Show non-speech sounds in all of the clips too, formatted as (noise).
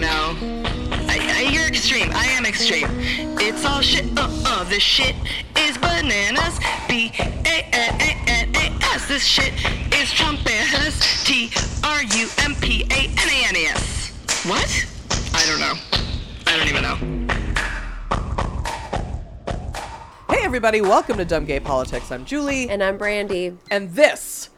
Don't know. I, I, you're extreme. I am extreme. It's all shit. Uh uh. This shit is bananas. B A N A N A S. This shit is Trumpanas. T R U M P A N A N A S. What? I don't know. I don't even know. Hey, everybody, welcome to Dumb Gay Politics. I'm Julie, And I'm Brandy. and this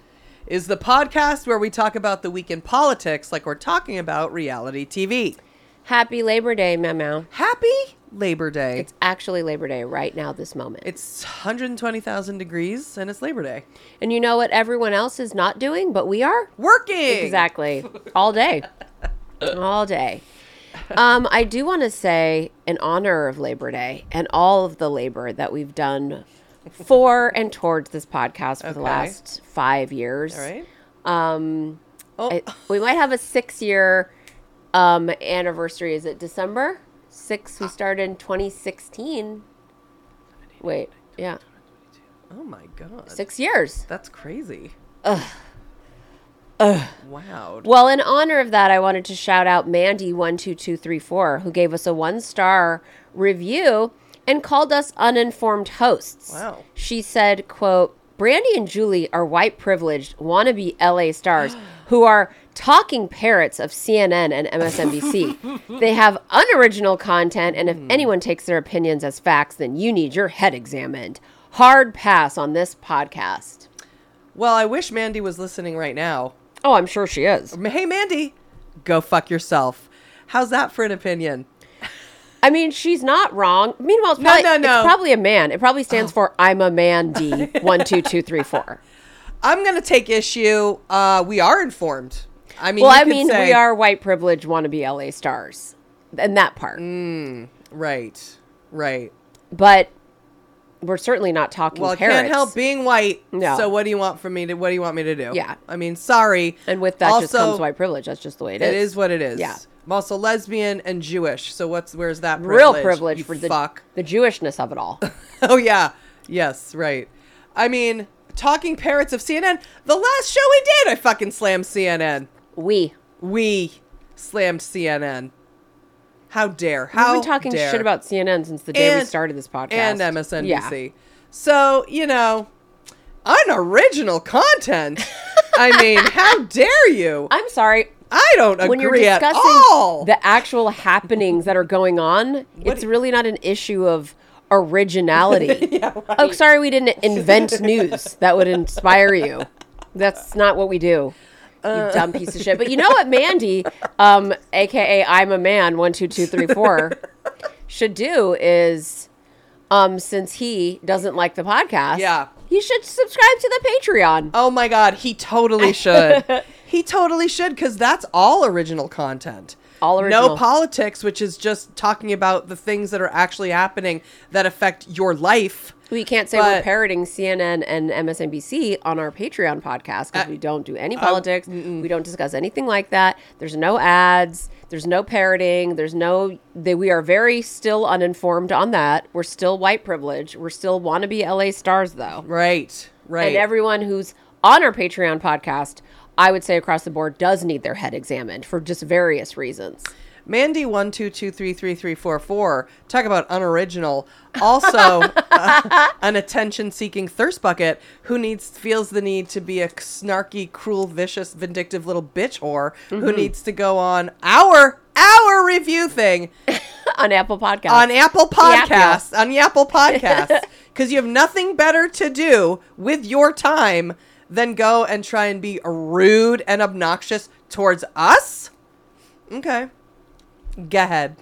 is the podcast where we talk about the week in politics like we're talking about reality TV. Happy Labor Day, Memo. Happy Labor Day. It's actually Labor Day right now, this moment. It's 120,000 degrees and it's Labor Day. and you know what everyone else is not doing, but we are? Working! Exactly. All day. (laughs) All day. Um, I do want to say, in honor of Labor Day and all of the labor that we've done for and towards this podcast for the last five years. All right. Um, Oh, I- we might have a six year um, anniversary. Is it December? Six. We started in 2016. Wait, yeah, oh my God. six years. That's crazy. Ugh. Wow. Well, in honor of that, I wanted to shout out Mandy12234, who gave us a one star review and called us uninformed hosts. Wow. She said, quote, Brandy and Julie are white privileged wannabe LA stars (gasps) who are talking parrots of CNN and MSNBC. (laughs) they have unoriginal content, and if hmm. anyone takes their opinions as facts, then you need your head examined. Hard pass on this podcast. Well, I wish Mandy was listening right now. Oh, I'm sure she is. Hey, Mandy, go fuck yourself. How's that for an opinion? I mean, she's not wrong. Meanwhile, it's No, probably, no, no. it's probably a man. It probably stands for I'm a man D (laughs) one two two three four. I'm going to take issue. Uh, we are informed. I mean, Well, I mean, say- we are white privilege wannabe LA stars, and that part. Mm. Right, right. But we're certainly not talking Well, parrots. can't help being white. No. So what do you want from me to? What do you want me to do? Yeah. I mean, sorry. and with that also, just comes white privilege. That's just the way it is. It is what it is. Yeah. I'm also lesbian and Jewish. So what's where's that real privilege? privilege you for the fuck. the Jewishness of it all. (laughs) Oh yeah. Yes. Right. I mean, talking parrots of CNN. The last show we did, I fucking slammed CNN. we We slammed CNN. How dare? How we've been talking dare. shit about CNN since the day we started this podcast and MSNBC. Yeah. So, you know, unoriginal content. (laughs) I mean, how dare you? I'm sorry. I don't agree when you're at discussing all. the actual happenings that are going on, it's really not an issue of originality. (laughs) Oh, sorry, we didn't invent (laughs) news that would inspire you. That's not what we do. You Uh. dumb piece of shit. But you know what, Mandy, um, aka I'm a man, one two two three four, (laughs) should do is, um, since he doesn't like the podcast, Yeah. he should subscribe to the Patreon. oh my god, he totally should. He totally should because that's all original content. All original. No politics, which is just talking about the things that are actually happening that affect your life. We can't say we're parroting CNN and MSNBC on our Patreon podcast because Uh, we don't do any politics. we don't discuss anything like that. There's no ads. There's no parroting. There's no. They, we are very still uninformed on that. We're still white privilege. We're still wannabe LA stars though. Right. Right. And everyone who's on our Patreon podcast, I would say across the board, does need their head examined for just various reasons. Mandy one two two three three three four four. Talk about unoriginal. Also, uh, (laughs) an attention-seeking thirst bucket who needs feels the need to be a snarky, cruel, vicious, vindictive little bitch whore Mm-hmm. who needs to go on our our review thing (laughs) on Apple Podcasts. on Apple. Podcasts on the Apple (laughs) Podcasts because you have nothing better to do with your time than go and try and be rude and obnoxious towards us. Okay, go ahead.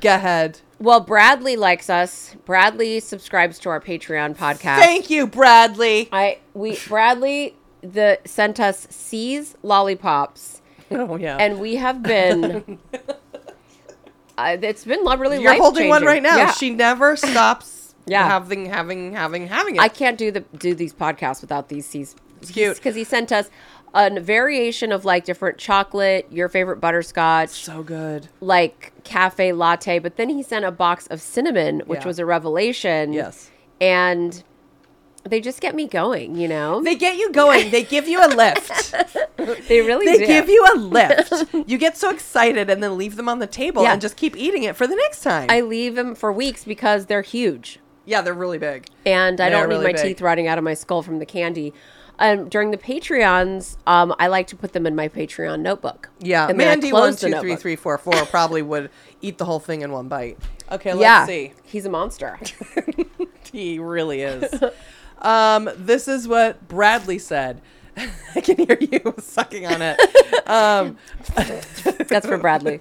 Go ahead. Well, Bradley likes us. Bradley subscribes to our Patreon podcast. Thank you, Bradley. I we Bradley the sent us See's lollipops, Oh yeah. and we have been. (laughs) uh, it's been really. You're holding one right now. Yeah. She never stops Yeah. having having having having it. I can't do the do these podcasts without these See's. cute. because he sent us a variation of like different chocolate, your favorite butterscotch, so good. like cafe latte, but then he sent a box of cinnamon, which Yeah. was a revelation. Yes. and they just get me going. You know, They get you going. They give you a lift. (laughs) they really they do. give you a lift. You get so excited and then leave them on the table Yeah. and just keep eating it for the next time. I leave them for weeks because they're huge. Yeah, they're really big. and I don't need really my big. teeth rotting out of my skull from the candy. Um, during the Patreons, um, I like to put them in my Patreon notebook. Yeah, and Mandy one two three three four four probably would eat the whole thing in one bite. Okay, let's yeah, see. he's a monster. (laughs) He really is. um, this is what Bradley said. (laughs) I can hear you (laughs) sucking on it. Um, That's for Bradley.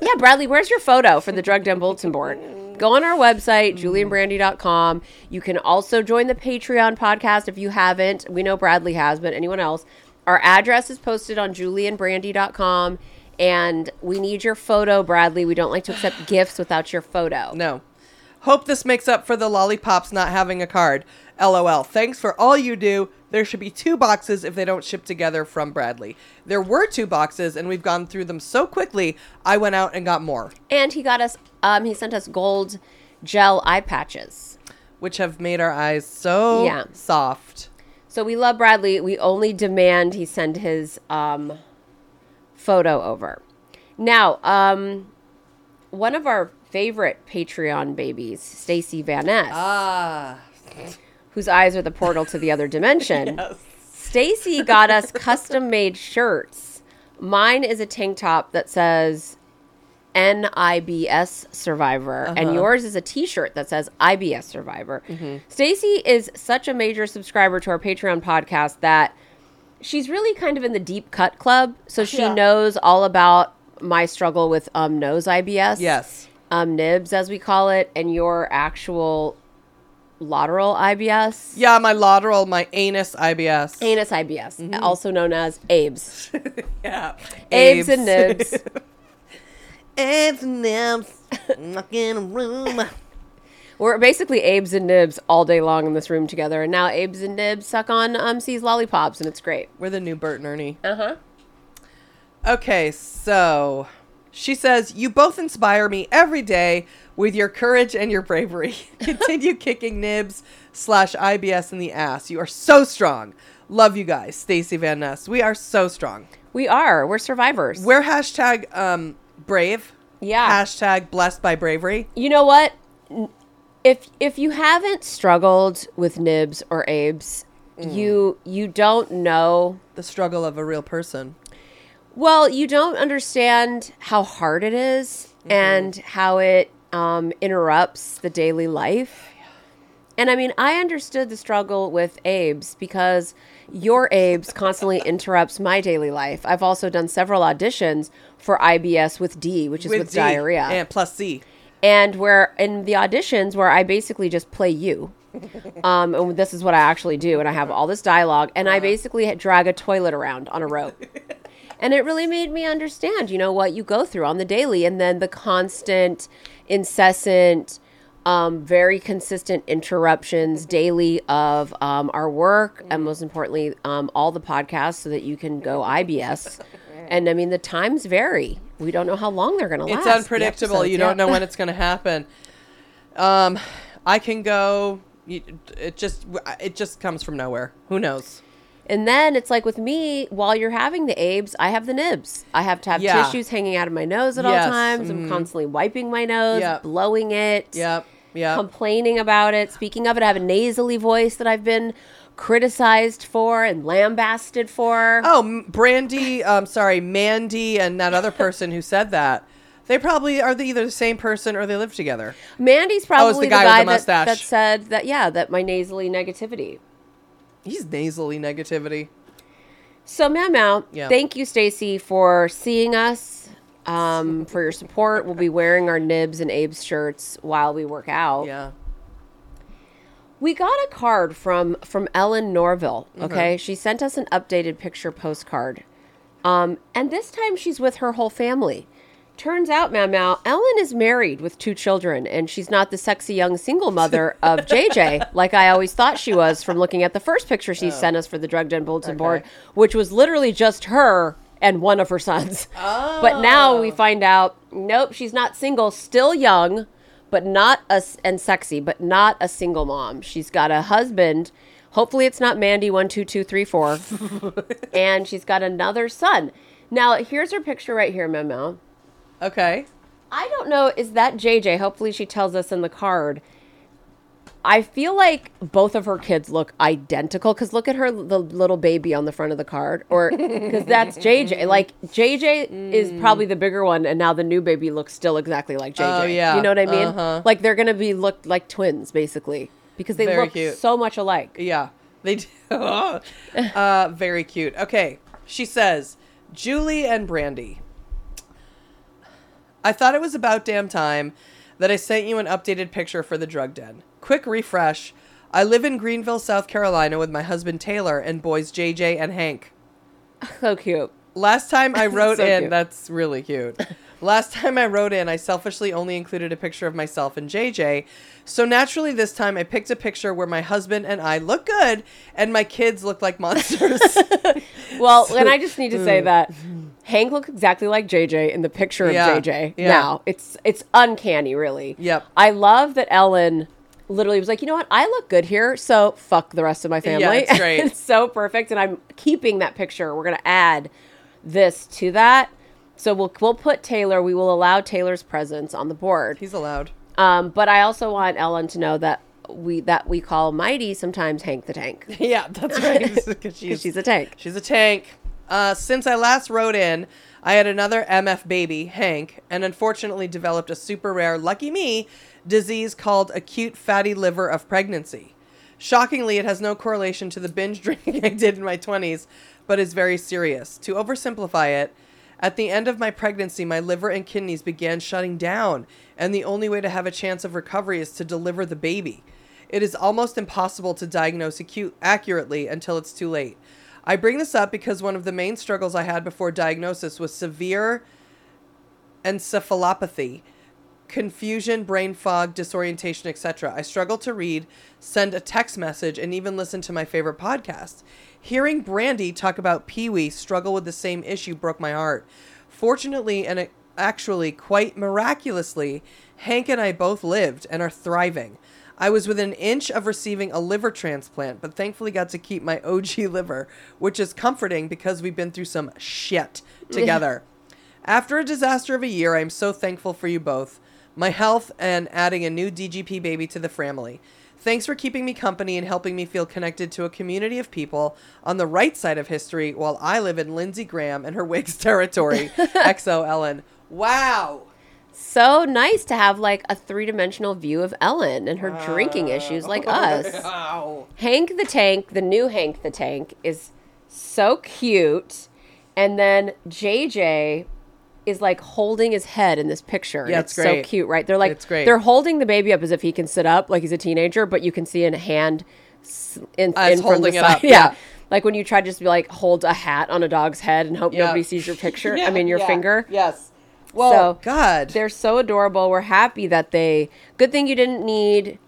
Yeah, Bradley, where's your photo for the Drug Den Bulletin Board? Go on our website, julieandbrandy.com. You can also join the Patreon podcast if you haven't. We know Bradley has, but anyone else. Our address is posted on julieandbrandy.com. And we need your photo, Bradley. We don't like to accept (sighs) gifts without your photo. no. Hope this makes up for the lollipops not having a card. LOL. Thanks for all you do. There should be two boxes if they don't ship together from Bradley. There were two boxes, and we've gone through them so quickly, I went out and got more, And he got us, um, he sent us gold gel eye patches. which have made our eyes so Yeah. soft. So we love Bradley. We only demand he send his um, photo over. Now, um, one of our favorite Patreon babies, Stacy Van Ness, Ah. Whose eyes are the portal to the other (laughs) dimension. Stacy got us custom made shirts. Mine is a tank top that says NIBS Survivor, Uh-huh. and yours is a T-shirt that says IBS Survivor. Mm-hmm. Stacy is such a major subscriber to our Patreon podcast that she's really kind of in the deep cut club, so she Yeah. knows all about my struggle with um, nose IBS, Yes. um, nibs as we call it, and your actual lateral IBS. Yeah, my lateral, my anus IBS. Anus IBS, Mm-hmm. also known as ABES. (laughs) yeah. Abes and nibs. (laughs) Abes and nibs. Not in a room. We're basically Abes and Nibs all day long in this room together, and now Abes and Nibs suck on um, See's lollipops, and it's great. We're the new Bert and Ernie. Uh huh. Okay, so she says, You both inspire me every day with your courage and your bravery. (laughs) Continue kicking nibs slash IBS in the ass. You are so strong. Love you guys. Stacy Van Ness. We are so strong. We are. We're survivors. We're hashtag um, brave. yeah. Hashtag blessed by bravery. you know what? If if you haven't struggled with Nibs or Abes, Mm. you you don't know. The struggle of a real person. Well, you don't understand how hard it is Mm-hmm. and how it um, interrupts the daily life. And I mean, I understood the struggle with Abe's because your Abe's constantly (laughs) interrupts my daily life. I've also done several auditions for IBS with D, which is with, D diarrhea. And plus C. and where in the auditions where I basically just play you. (laughs) Um, and this is what I actually do, and I have all this dialogue, and I basically drag a toilet around on a rope, (laughs) and it really made me understand, you know, what you go through on the daily, and then the constant, incessant, um, very consistent interruptions daily of um, our work, and most importantly, um, all the podcasts, so that you can go IBS. (laughs) And I mean, the times vary. We don't know how long they're going to last. It's unpredictable. You episodes, don't know when (laughs) it's going to happen. Um, I can go. It just it just comes from nowhere. Who knows? And then it's like with me, while you're having the abes, I have the nibs. I have to have Yeah. tissues hanging out of my nose at Yes, all times. I'm constantly wiping my nose, Yep. blowing it, Yep. Yep. complaining about it. Speaking of it, I have a nasally voice that I've been criticized for and lambasted for. Oh, Brandy. Um, sorry, Mandy, and that other person who said that. They probably are the, either the same person or they live together. Mandy's probably the guy guy, with the that, mustache. that said that, yeah, that my nasally negativity. He's nasally negativity. So, Meow Meow, Yeah. thank you, Stacy, for seeing us, um, (laughs) for your support. We'll be wearing our Nibs and Abe's shirts while we work out. Yeah. We got a card from from Ellen Norville. Okay, she sent us an updated picture postcard, um, and this time she's with her whole family. Turns out, Mau Mau, Ellen is married with two children, and she's not the sexy young single mother of (laughs) JJ, like I always thought she was from looking at the first picture she oh. sent us for the Drug Den Bulletin Board, which was literally just her and one of her sons. But now we oh. find out, nope, she's not single, still young, but not a and sexy, but not a single mom. She's got a husband. Hopefully, it's not Mandy one two two three four, (laughs) and she's got another son. Now, here's her picture right here, Memo. Okay. I don't know. Is that JJ? Hopefully, she tells us in the card. I feel like both of her kids look identical because look at her, the little baby on the front of the card, or because that's JJ. Like JJ is probably the bigger one, and now the new baby looks still exactly like JJ. Oh, yeah. you know what I mean? Uh-huh. Like they're gonna be looked like twins basically because they Very look cute. so much alike. Yeah, they do. (laughs) uh, very cute. Okay, she says, Julie and Brandy. I thought it was about damn time that I sent you an updated picture for the drug den. Quick refresh. I live in Greenville, South Carolina with my husband Taylor and boys JJ and Hank. (laughs) So cute. Last time I (laughs) wrote So in, cute. that's really cute. Last time I wrote in, I selfishly only included a picture of myself and JJ. So naturally, this time I picked a picture where my husband and I look good and my kids look like monsters. (laughs) Well, (laughs) and I just need to say mm. that Hank looks exactly like JJ in the picture of Yeah, JJ. yeah. Now it's it's uncanny, really. Yep. I love that Ellen literally was like, you know what, I look good here, so fuck the rest of my family. Yeah, it's (laughs) great. it's so perfect, and I'm keeping that picture. We're gonna add this to that. So we'll we'll put Taylor. We will allow Taylor's presence on the board. He's allowed. Um, but I also want Ellen to know that we that we call Mighty sometimes Hank the Tank (laughs) Yeah, that's right. (laughs) Because because she's a tank. She's a tank. Uh, since I last wrote in, I had another MF baby, Hank, and unfortunately developed a super rare, lucky me, disease called acute fatty liver of pregnancy. Shockingly, it has no correlation to the binge (laughs) drinking I did in my 20s, but is very serious. To oversimplify it, at the end of my pregnancy, my liver and kidneys began shutting down, and the only way to have a chance of recovery is to deliver the baby. It is almost impossible to diagnose accurately until it's too late. I bring this up because one of the main struggles I had before diagnosis was severe encephalopathy, confusion, brain fog, disorientation, etc. I struggle to read, send a text message, and even listen to my favorite podcast. Hearing Brandy talk about Pee Wee struggle with the same issue broke my heart. Fortunately, and actually quite miraculously, Hank and I both lived and are thriving. I was within an inch of receiving a liver transplant, but thankfully got to keep my OG (laughs) liver, which is comforting because we've been through some shit (laughs) together. After a disaster of a year, I am so thankful for you both, my health, and adding a new DGP baby to the family. Thanks for keeping me company and helping me feel connected to a community of people on the right side of history while I live in Lindsey Graham and her Whigs (laughs) territory. XO Ellen. Wow. So nice to have like a three dimensional view of Ellen and her drinking issues like (laughs) us. Wow. Hank the Tank, the new Hank the Tank, is so cute. And then JJ is like holding his head in this picture. Yeah, and it's so cute, right? They're like It's great. they're holding the baby up as if he can sit up, like he's a teenager, but you can see in a hand in, Uh, in from holding the it side. up, (laughs) Yeah. yeah. Like when you try to just be like hold a hat on a dog's head and hope Yeah. nobody sees your picture. (laughs) Yeah, I mean your finger. Yes. Well, So, God. They're so adorable. We're happy that they. Good thing you didn't need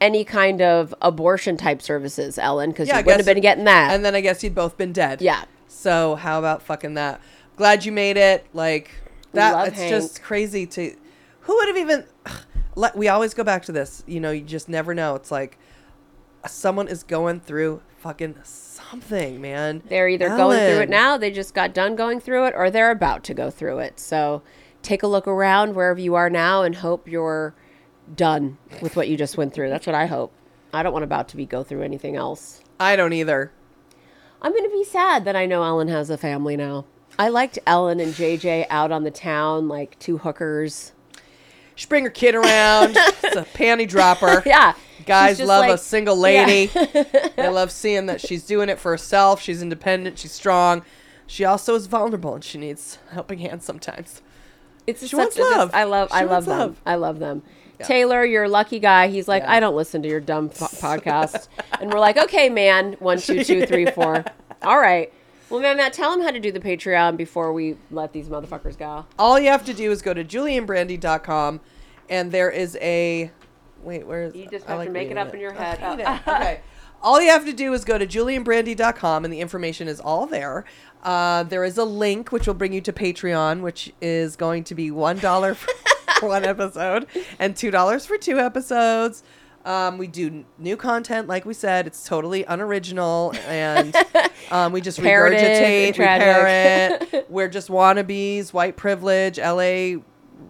any kind of abortion type services, Ellen, because Yeah, I you wouldn't have been getting that. And then I guess you'd both been dead. Yeah. So how about fucking that? Glad you made it. Like that. love it's Hank. just crazy to. Who would have even? (sighs) Let, we always go back to this. You know, you just never know. It's like someone is going through fucking something, man. they're either going through it now, they just got done going through it, or they're about to go through it. So take a look around wherever you are now and hope you're done with what you just went through. That's what I hope. I don't want about to be go through anything else. I don't either. I'm going to be sad that I know Ellen has a family now. I liked Ellen and JJ out on the town like two hookers. She bring her kid around. (laughs) it's a panty dropper. (laughs) Yeah. Guys love a like- single Yeah. lady. (laughs) they love seeing that she's doing it for herself. She's independent. She's strong. She also is vulnerable and she needs helping hands sometimes. It's She such wants it's just- love. I love She I love them. love. I love them. Taylor, you're a lucky guy. He's like, Yeah. I don't listen to your dumb po- podcast. and we're like, okay, man. One, two, two, three, four. All right. Well, man, Matt, tell him how to do the Patreon before we let these motherfuckers go. All you have to do is go to julieandbrandy.com and there is a wait, where is You just have like to make it reading up in your head. hate it. (laughs) okay. All you have to do is go to julieandbrandy.com and the information is all there. Uh, there is a link which will bring you to Patreon, which is going to be $1 for (laughs) one episode and $2 for two episodes. Um, we do n- new content, like we said. It's totally unoriginal, and (laughs) um, we just Parroted regurgitate, we tragic. parrot. (laughs) We're just wannabes, white privilege, LA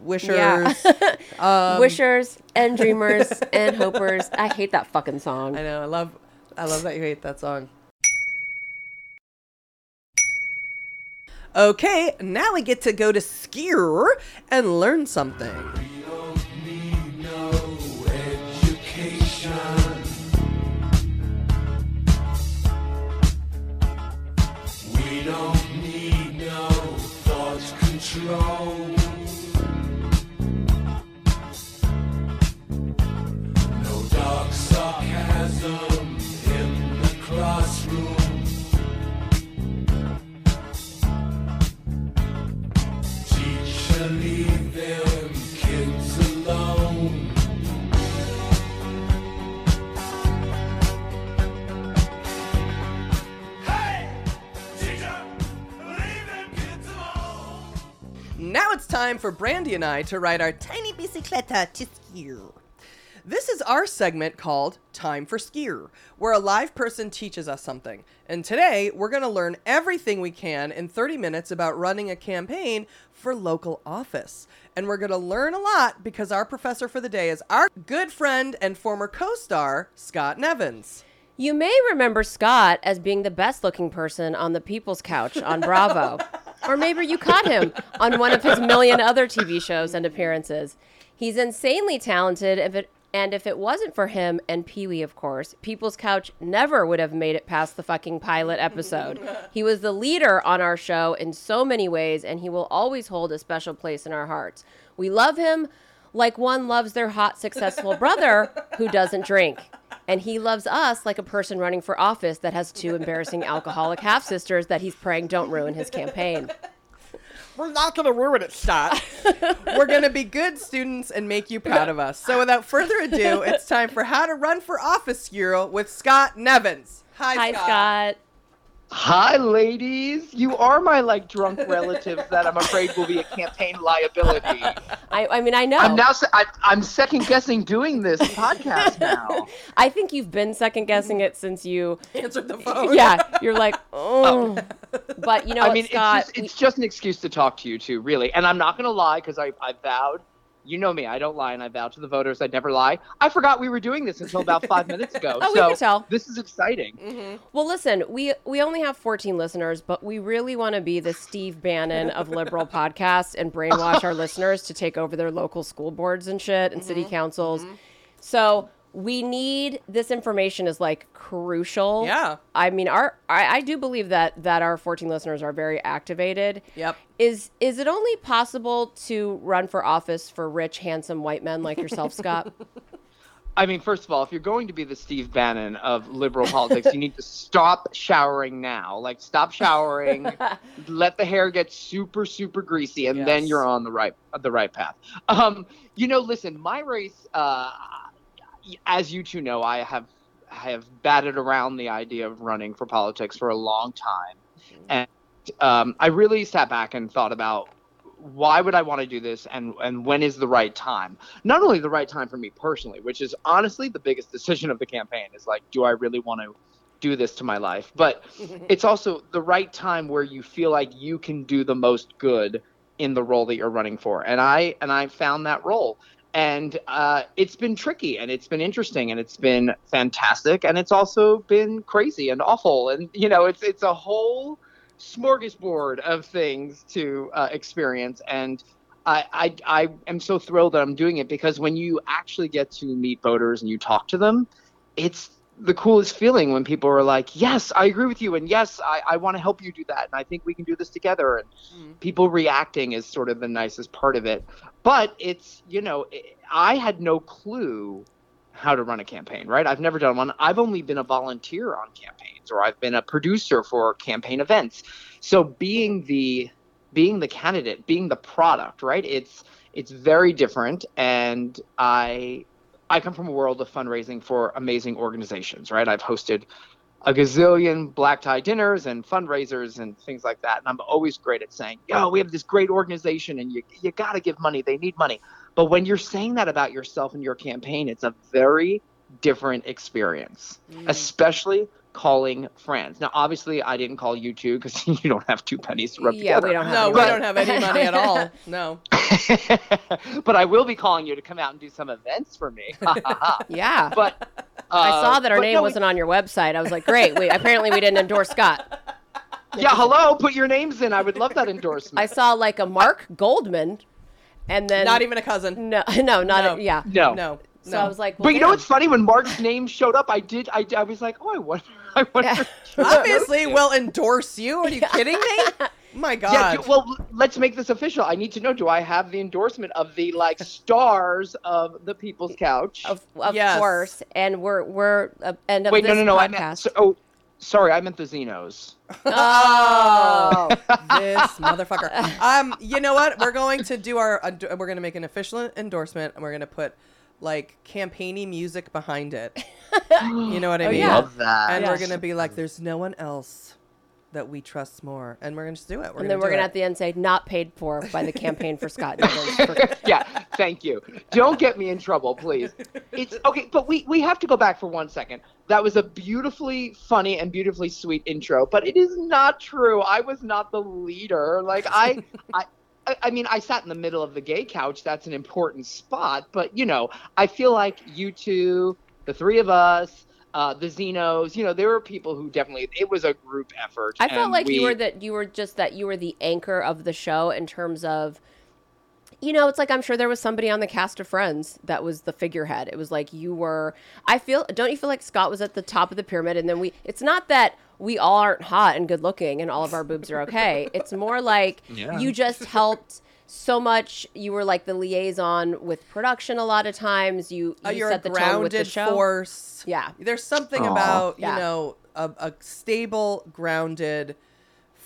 wishers. Yeah. (laughs) Um, Wishers and dreamers and hopers. I hate that fucking song. I know. I love. I love that you hate that song. Okay, now we get to go to Skier and learn something. Thought time for Brandy and I to ride our tiny bicicleta to Skier. This is our segment called Time for Skier, where a live person teaches us something. And today, we're going to learn everything we can in 30 minutes about running a campaign for local office. And we're going to learn a lot because our professor for the day is our good friend and former co star, Scott Nevins. You may remember Scott as being the best looking person on the People's Couch on Bravo. (laughs) or maybe you caught him on one of his million other TV shows and appearances. He's insanely talented, if it, and if it wasn't for him and Pee Wee, of course, People's Couch never would have made it past the fucking pilot episode. he was the leader on our show in so many ways, and he will always hold a special place in our hearts. We love him like one loves their hot, successful brother who doesn't drink. And he loves us like a person running for office that has two embarrassing alcoholic half sisters that he's praying don't ruin his campaign. We're not going to ruin it, Scott. We're going to be good students and make you proud of us. So, without further ado, it's time for How to Run for Office Hero with Scott Nevins. Hi, Hi, Scott. Hi, ladies. You are my like drunk relatives that I'm afraid will be a campaign liability. I, I mean, I know. I'm now. se- I, I'm second guessing doing this podcast now. (laughs) I think you've been second guessing it since you. (laughs) Answered the phone. Yeah, you're like, (laughs) oh. oh. But you know I what, mean, Scott? it's just, it's just an excuse to talk to you two, really. And I'm not gonna lie because I I vowed. You know me. I don't lie, and I vow to the voters I'd never lie. I forgot we were doing this until about (laughs) five minutes ago. Oh, we so could tell. this is exciting. Mm-hmm. Well, listen, we we only have 14 listeners, but we really want to be the Steve Bannon of liberal (laughs) podcasts and brainwash our listeners to take over their local school boards and shit and Mm-hmm. city councils. So we need this information is like crucial. Yeah. I mean, our I, I do believe that that our 14 listeners are very activated. Yep. Is is it only possible to run for office for rich, handsome white men like yourself, Scott? (laughs) I mean, first of all, if you're going to be the Steve Bannon of liberal politics, you need to stop showering now. Like, stop showering, (laughs) let the hair get super, super greasy, and then you're on the right, the right path. Um, you know, listen, my race, uh, as you two know, I have have batted around the idea of running for politics for a long time, and um, I really sat back and thought about why would I want to do this and and when is the right time? Not only the right time for me personally, which is honestly the biggest decision of the campaign is like do I really want to do this to my life? But (laughs) it's also the right time where you feel like you can do the most good in the role that you're running for. And I and I found that role. And uh, it's been tricky and it's been interesting and it's been fantastic and it's also been crazy and awful. And you know it's it's a whole smorgasbord of things to uh, experience. And I, I I am so thrilled that I'm doing it because when you actually get to meet voters and you talk to them, it's the coolest feeling when people are like, "Yes, I agree with you," and "Yes, I, I want to help you do that," and I think we can do this together. And Mm. people reacting is sort of the nicest part of it. But it's you know, I had no clue how to run a campaign, right? I've never done one. I've only been a volunteer on campaigns, or I've been a producer for campaign events. So being the being the candidate, being the product, right? It's it's very different, and I I come from a world of fundraising for amazing organizations, right? I've hosted a gazillion black tie dinners and fundraisers and things like that, and I'm always great at saying, "Yo, we have this great organization, and you you got to give money. They need money." But when you're saying that about yourself and your campaign, it's a very different experience, mm. especially calling friends. Now, obviously, I didn't call you two because (laughs) you don't have two pennies to rub Yeah, together. we don't have No, any we money. don't have any money at all. (laughs) No. (laughs) but I will be calling you to come out and do some events for me. Yeah. but uh, I saw that our name no, wasn't on your website. I was like, great. Wait, apparently we didn't endorse Scott. Yeah, hello. Put your names in. I would love that endorsement. I saw like a Mark Goldman, and then Not even a cousin. no, no, not No. A, yeah. no. No. So no. I was like, well, But you know what's funny? When Mark's name showed up, I did. I, I was like, oh, I wonder. (laughs) I wonder. (laughs) Obviously, we'll endorse you. Are you kidding me? (laughs) My Yeah. God. Do, well, let's make this official. I need to know. Do I have the endorsement of the like stars of the People's Couch? Of, of Yes. course, and we're we're uh, end of Wait, this no, no, no. I podcast. meant. So, oh, sorry. I meant the Xenos. oh, this motherfucker. Um, you know what? We're going to do our. Uh, we're going to make an official endorsement, and we're going to put like campaigny music behind it. (laughs) You know what I Oh, mean? yeah. Love that. And Yeah. we're going to be like, mm-hmm. "There's no one else that we trust more," and we're going to just do it. We're and gonna then we're gonna it. at the end say not paid for by the campaign for Scott (laughs) For- (laughs) yeah, thank you. Don't get me in trouble, please. It's okay, but we we have to go back for one second. That was a beautifully funny and beautifully sweet intro, but it is not true. I was not the leader. Like I I I- I mean, I sat in the middle of the gay couch. That's an important spot. But, you know, I feel like you two, the three of us, uh, the Xenos, you know, there were people who definitely, it was a group effort. I felt like you were that you were just that you were the anchor of the show in terms of you know, it's like I'm sure there was somebody on the cast of Friends that was the figurehead. It was like you were I feel don't you feel like Scott was at the top of the pyramid and then we it's not that we all aren't hot and good looking and all of our boobs are okay. It's more like (laughs) Yeah. you just helped so much. You were like the liaison with production a lot of times. You, you Uh, you're set a the tone with the show. force. Yeah. There's something Aw. about, you Yeah. know, a, a stable, grounded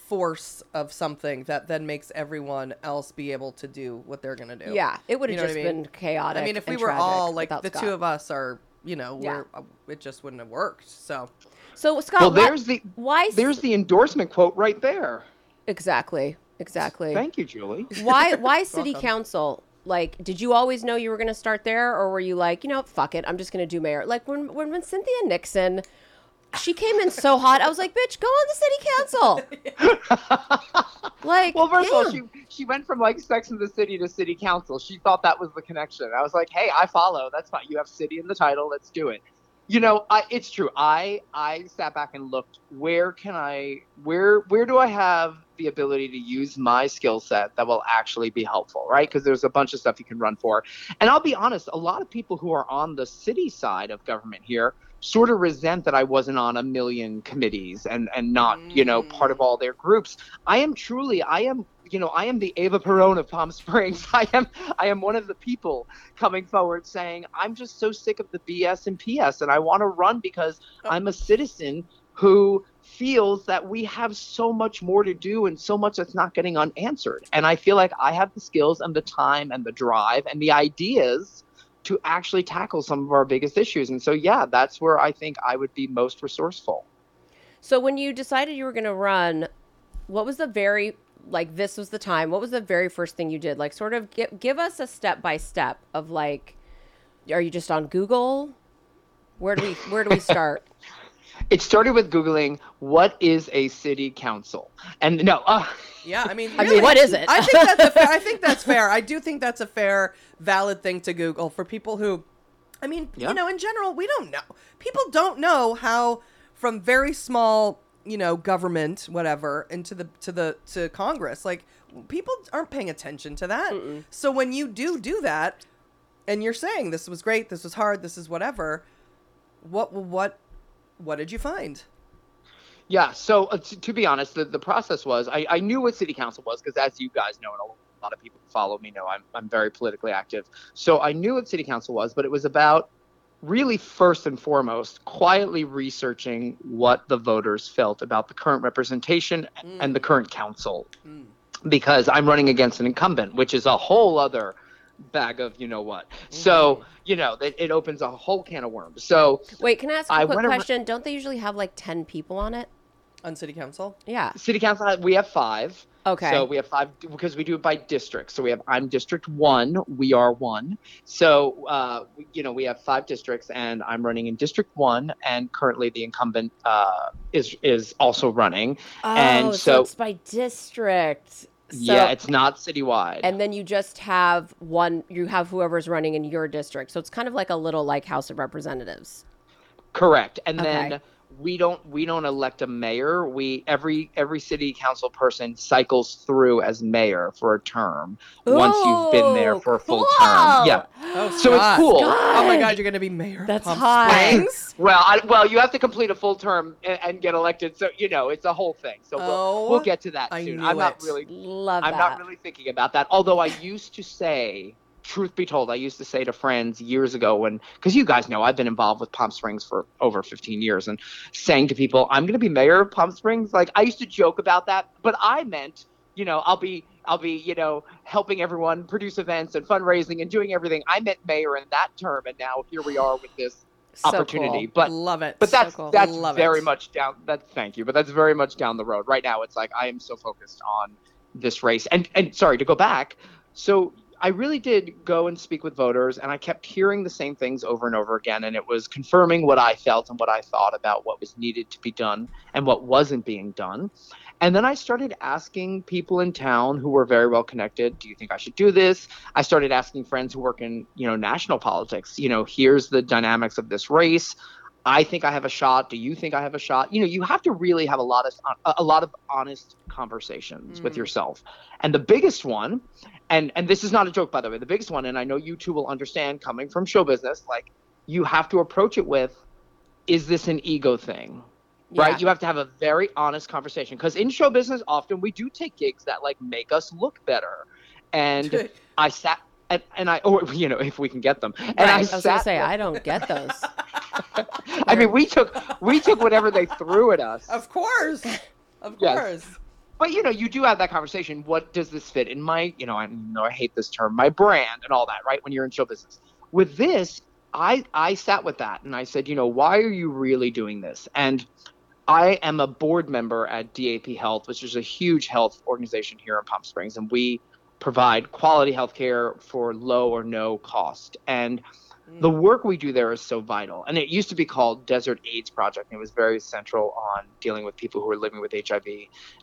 force of something that then makes everyone else be able to do what they're going to do. Yeah, it would have You know just I mean? been chaotic. I mean, if we were all like without the Scott. two of us are, you know, Yeah. we're, uh, it just wouldn't have worked. So, So Scott, Well, why- there's the why there's the endorsement quote right there. exactly exactly Thank you, Julie. (laughs) why (laughs) why city welcome. council like did you always know you were going to start there or were you like you know fuck it i'm just going to do mayor like when, when when cynthia nixon she came in so hot i was like bitch go on the city council like Well, first of all, she she went from like Sex in the City to City Council. She thought that was the connection. I was like, hey, I follow. That's fine. You have city in the title. Let's do it. You know, I, it's true. I I sat back and looked. Where can I? Where where do I have the ability to use my skill set that will actually be helpful? Right? Because there's a bunch of stuff you can run for. And I'll be honest. A lot of people who are on the city side of government here sort of resent that I wasn't on a million committees and and not you know part of mm. all their groups. I am truly, I am, you know, I am the Eva Perón of Palm Springs. (laughs) I am, I am one of the people coming forward saying, I'm just so sick of the BS and PS, and I want to run because oh. I'm a citizen who feels that we have so much more to do and so much that's not getting unanswered. And I feel like I have the skills and the time and the drive and the ideas to actually tackle some of our biggest issues. And so, yeah, that's where I think I would be most resourceful. so when you decided you were going to run what was the very like this was the time what was the very first thing you did like sort of give, give us a step by step of like are you just on google where do we where do we start It started with Googling what is a city council? And no, uh, yeah, I mean, (laughs) I mean, what is it? I think that's a fair, I think that's (laughs) fair. I do think that's a fair, valid thing to Google for people who, I mean, Yeah. you know, in general, we don't know. People don't know how from very small, you know, government, whatever, into the to the to Congress. Like people aren't paying attention to that. So when you do do that, and you're saying this was great, this was hard, this is whatever, what what What did you find? Yeah. So uh, to, to be honest, the, the process was I, I knew what city council was because as you guys know, and a lot of people who follow me know, I'm I'm very politically active. So I knew what city council was, but it was about really first and foremost quietly researching what the voters felt about the current representation and the current council Mm. because I'm running against an incumbent, which is a whole other bag of you know what. So you know it, it opens a whole can of worms. So Wait, can I ask a I quick went ar- question? Don't they usually have like 10 people on it? On city council? Yeah. city council we have five. Okay. So we have five because we do it by district. So we have I'm District One. We are one. So uh, you know we have five districts, and I'm running in District One, and currently the incumbent uh, is is also running. oh, and so, so- it's by district. So, yeah, it's not citywide. and then you just have one you have whoever's running in your district. So it's kind of like a little like House of Representatives. Correct. And Okay. then we don't we don't elect a mayor. We every every city council person cycles through as mayor for a term once you've been there for a full cool. term. Yeah. Oh, So it's Scott. cool. Oh my God. god, you're gonna be mayor. That's Palm hot. Springs? Well, I, well, you have to complete a full term and, and get elected. So you know it's a whole thing. So Oh, we'll, we'll get to that I soon. knew I'm not it. really Love I'm that. not really thinking about that. Although I used to say, truth be told, I used to say to friends years ago when, because you guys know I've been involved with Palm Springs for over 15 years, and saying to people, I'm going to be mayor of Palm Springs. Like I used to joke about that, but I meant, you know, I'll be. I'll be, you know, helping everyone produce events and fundraising and doing everything. I meant mayor in that term, and now here we are with this So opportunity. cool. But love it. but that's cool. that's Love very it. much down. That's thank you, but that's very much down the road. Right now, it's like I am so focused on this race. And and sorry to go back. So I really did go and speak with voters, and I kept hearing the same things over and over again, and it was confirming what I felt and what I thought about what was needed to be done and what wasn't being done. And then I started asking people in town who were very well connected, do you think I should do this? I started asking friends who work in, you know, national politics, you know, here's the dynamics of this race. I think I have a shot. Do you think I have a shot? You know, you have to really have a lot of a, a lot of honest conversations with Mm. yourself. And the biggest one, and and this is not a joke by the way, the biggest one, and I know you two will understand coming from show business, like you have to approach it with, is this an ego thing? right? You have to have a very honest conversation because in show business, often we do take gigs that like make us look better. And I sat and, and I, or oh, (laughs) you know, if we can get them. And Right, I, I was gonna say there- I don't get those. (laughs) I mean, we took we took whatever they threw at us. Of course. (laughs) Of Yes. course. But you know, you do have that conversation. What does this fit in my, you know, I know I hate this term, my brand and all that, right? When you're in show business. With this, I I sat with that and I said, you know, why are you really doing this? And I am a board member at DAP Health, which is a huge health organization here in Palm Springs, and we provide quality health care for low or no cost. And the work we do there is so vital. And it used to be called Desert AIDS Project. And it was very central on dealing with people who are living with HIV.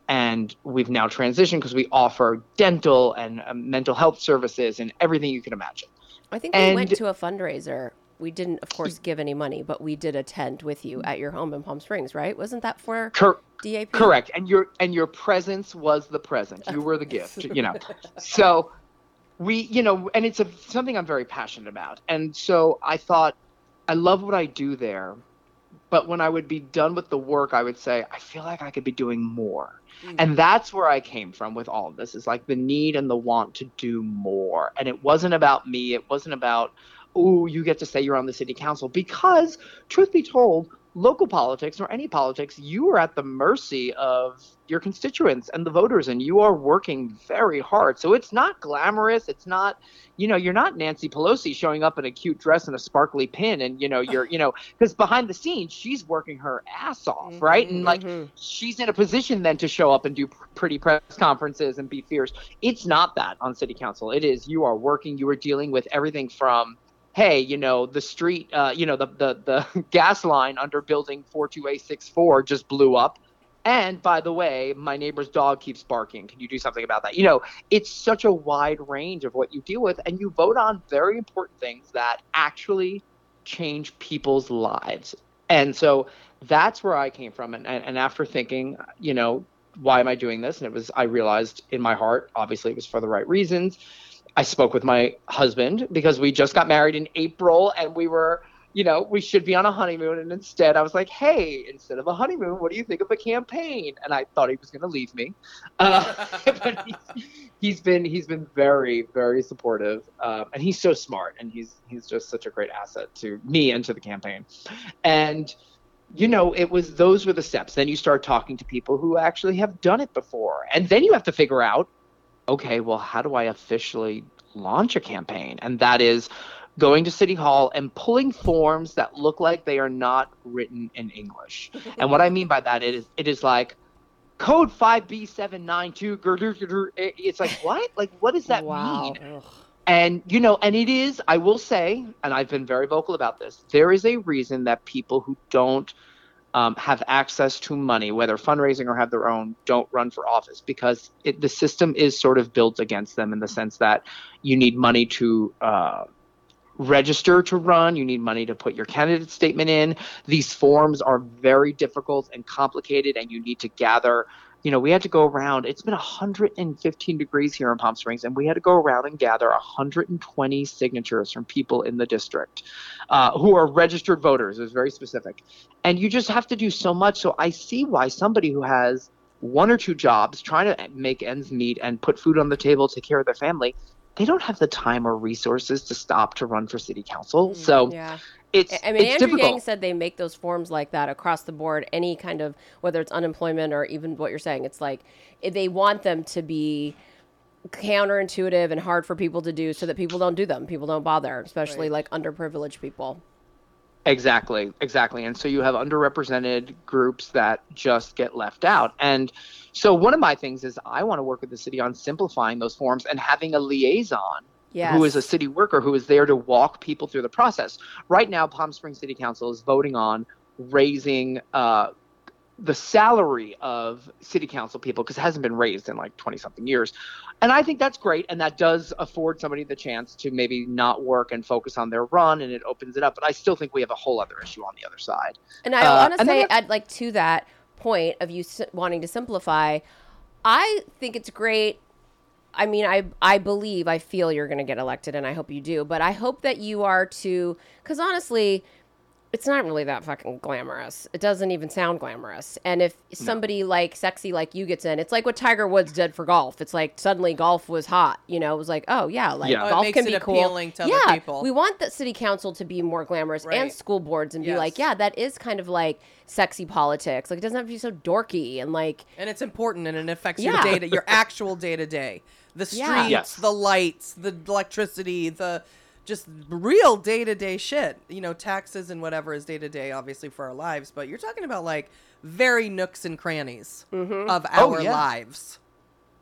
And we've now transitioned because we offer dental and um, mental health services and everything you can imagine. I think we went to a fundraiser. We didn't, of course, give any money, but we did attend with you at your home in Palm Springs, right? Wasn't that for Cor- DAP? Correct. And your and your presence was the present. You were the (laughs) gift, you know. So we, you know, and it's a, something I'm very passionate about. And so I thought I love what I do there, but when I would be done with the work, I would say I feel like I could be doing more. Mm. And that's where I came from with all of this is like the need and the want to do more. And it wasn't about me. It wasn't about, oh, you get to say you're on the city council. Because, truth be told, local politics or any politics, you are at the mercy of your constituents and the voters, and you are working very hard. So it's not glamorous. It's not, you know, you're not Nancy Pelosi showing up in a cute dress and a sparkly pin, and you know, (laughs) you're, you know, because behind the scenes, she's working her ass off, right? And like, Mhm. she's in a position then to show up and do pretty press conferences and be fierce. It's not that on city council. It is you are working. You are dealing with everything from, hey, you know, the street, uh, you know, the the the (laughs) gas line under building four two eight six four just blew up. And by the way, my neighbor's dog keeps barking. Can you do something about that? You know, it's such a wide range of what you deal with, and you vote on very important things that actually change people's lives. And so that's where I came from. And, and, and after thinking, you know, why am I doing this? And it was, I realized in my heart, obviously it was for the right reasons. I spoke with my husband because we just got married in April and we were you know, we should be on a honeymoon. And instead, I was like, hey, instead of a honeymoon, what do you think of a campaign? And I thought he was going to leave me. Uh, (laughs) but he's, he's been he's been very very supportive, um, and he's so smart, and he's he's just such a great asset to me and to the campaign. And you know, it was those were the steps. Then you start talking to people who actually have done it before, and then you have to figure out, okay, well, how do I officially launch a campaign? And that is going to city hall and pulling forms that look like they are not written in english (laughs) and what i mean by that is it is like code 5b792 grr, grr, grr. It- it's like what like what does that wow. mean Ugh. and you know and it is i will say and i've been very vocal about this there is a reason that people who don't um, have access to money whether fundraising or have their own don't run for office because it, the system is sort of built against them in the sense that you need money to uh, register to run. You need money to put your candidate statement in. These forms are very difficult and complicated, and you need to gather. You know, we had to go around. It's been 115 degrees here in Palm Springs, and we had to go around and gather 120 signatures from people in the district uh, who are registered voters. It was very specific, and you just have to do so much. So I see why somebody who has one or two jobs, trying to make ends meet and put food on the table, take care of their family, they don't have the time or resources to stop to run for city council. So Yeah. It's I mean, it's Andrew difficult. Yang said they make those forms like that across the board. Any kind of whether it's unemployment or even what you're saying, it's like eh, they want them to be counterintuitive and hard for people to do, so that people don't do them. People don't bother, especially like underprivileged people. Exactly, exactly. And so you have underrepresented groups that just get left out. And so one of my things is I want to work with the city on simplifying those forms and having a liaison Yes. who is a city worker who is there to walk people through the process. Right now, Palm Springs City Council is voting on raising uh, the salary of city council people because it hasn't been raised in like 20 something years. And I think that's great. And that does afford somebody the chance to maybe not work and focus on their run and it opens it up. But I still think we have a whole other issue on the other side. And I Uh, want to say, at like to that point of you s- wanting to simplify, I think it's great. I mean, I I believe, I feel you're going to get elected, and I hope you do. But I hope that you are too, because honestly, it's not really that fucking glamorous. It doesn't even sound glamorous. And if somebody like sexy like you gets in, it's like what Tiger Woods did for golf. It's like suddenly golf was hot. You know, it was like, oh yeah, like Yeah. Oh, it golf makes can it be cool. appealing to other yeah, people. we want the city council to be more glamorous and school boards and be like, yeah, that is kind of like sexy politics. Like it doesn't have to be so dorky and like and it's important and it affects Yeah. your data your actual day to day the streets Yeah. Yes. the lights the electricity the just real day to day shit you know taxes and whatever is day to day obviously for our lives but you're talking about like very nooks and crannies Mm-hmm. of Oh, our yeah. lives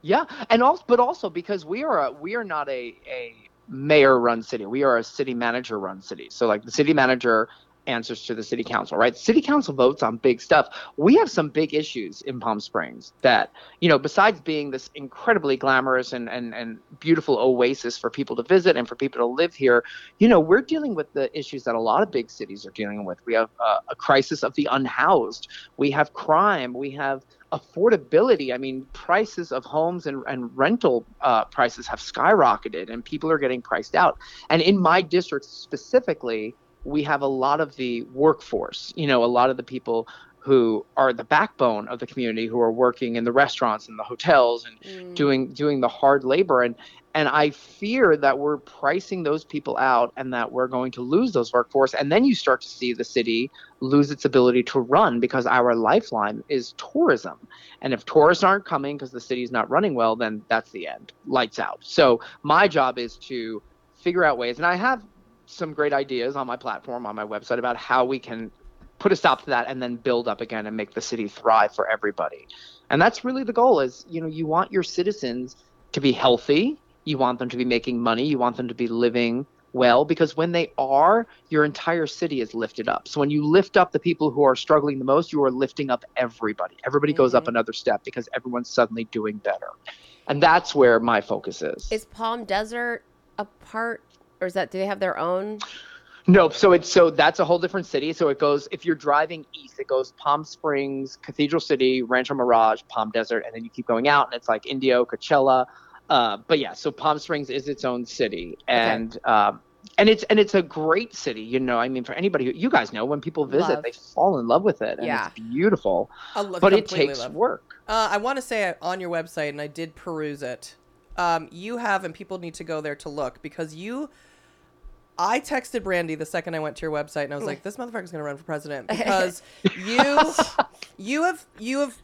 Yeah, and also, but also because we are a, we are not a a mayor run city. We are a city manager run city. So like the city manager answers to the city council, right? City council votes on big stuff. We have some big issues in Palm Springs that, you know, besides being this incredibly glamorous and, and, and beautiful oasis for people to visit and for people to live here, you know, we're dealing with the issues that a lot of big cities are dealing with. We have uh, a crisis of the unhoused. We have crime. We have affordability. I mean, prices of homes and, and rental uh, prices have skyrocketed and people are getting priced out. And in my district specifically, we have a lot of the workforce, you know, a lot of the people who are the backbone of the community who are working in the restaurants and the hotels and mm. doing doing the hard labor. And and I fear that we're pricing those people out and that we're going to lose those workforce. And then you start to see the city lose its ability to run because our lifeline is tourism. And if tourists aren't coming because the city's not running well then that's the end lights out. So my job is to figure out ways. And I have some great ideas on my platform on my website about how we can put a stop to that and then build up again and make the city thrive for everybody. And that's really the goal is you know you want your citizens to be healthy. You want them to be making money. You want them to be living well because when they are your entire city is lifted up. So when you lift up the people who are struggling the most you are lifting up everybody. Everybody goes up mm-hmm. another step because everyone's suddenly doing better. And that's where my focus is. Is Palm Desert a part or is that do they have their own No, so it's so that's a whole different city. So it goes if you're driving east, it goes Palm Springs, Cathedral City, Rancho Mirage, Palm Desert, and then you keep going out, and it's like Indio, Coachella. Uh, but yeah, so Palm Springs is its own city, and um, and it's and it's a great city. You know, I mean, for anybody, who, you guys know, when people visit, Love. they fall in love with it, and Yeah. it's beautiful. I lo- But it takes love- work. Uh, I want to say on your website, and I did peruse it. Um, you have, and people need to go there to look because you. I texted Brandy the second I went to your website, and I was like, "This motherfucker's gonna run for president (laughs) because you, you have, you have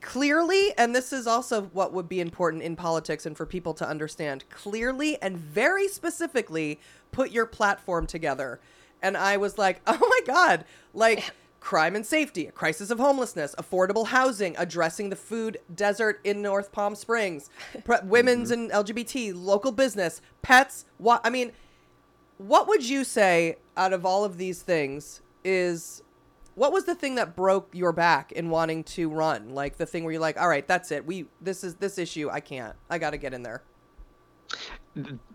clearly, and this is also what would be important in politics and for people to understand clearly and very specifically put your platform together. And I was like, (laughs) oh my God, like crime and safety, a crisis of homelessness, affordable housing, addressing the food desert in North Palm Springs, pre- women's mm-hmm. and LGBT, local business, pets. What I mean, what would you say out of all of these things is what was the thing that broke your back in wanting to run like the thing where you're like all right that's it we this is this issue i can't i gotta get in there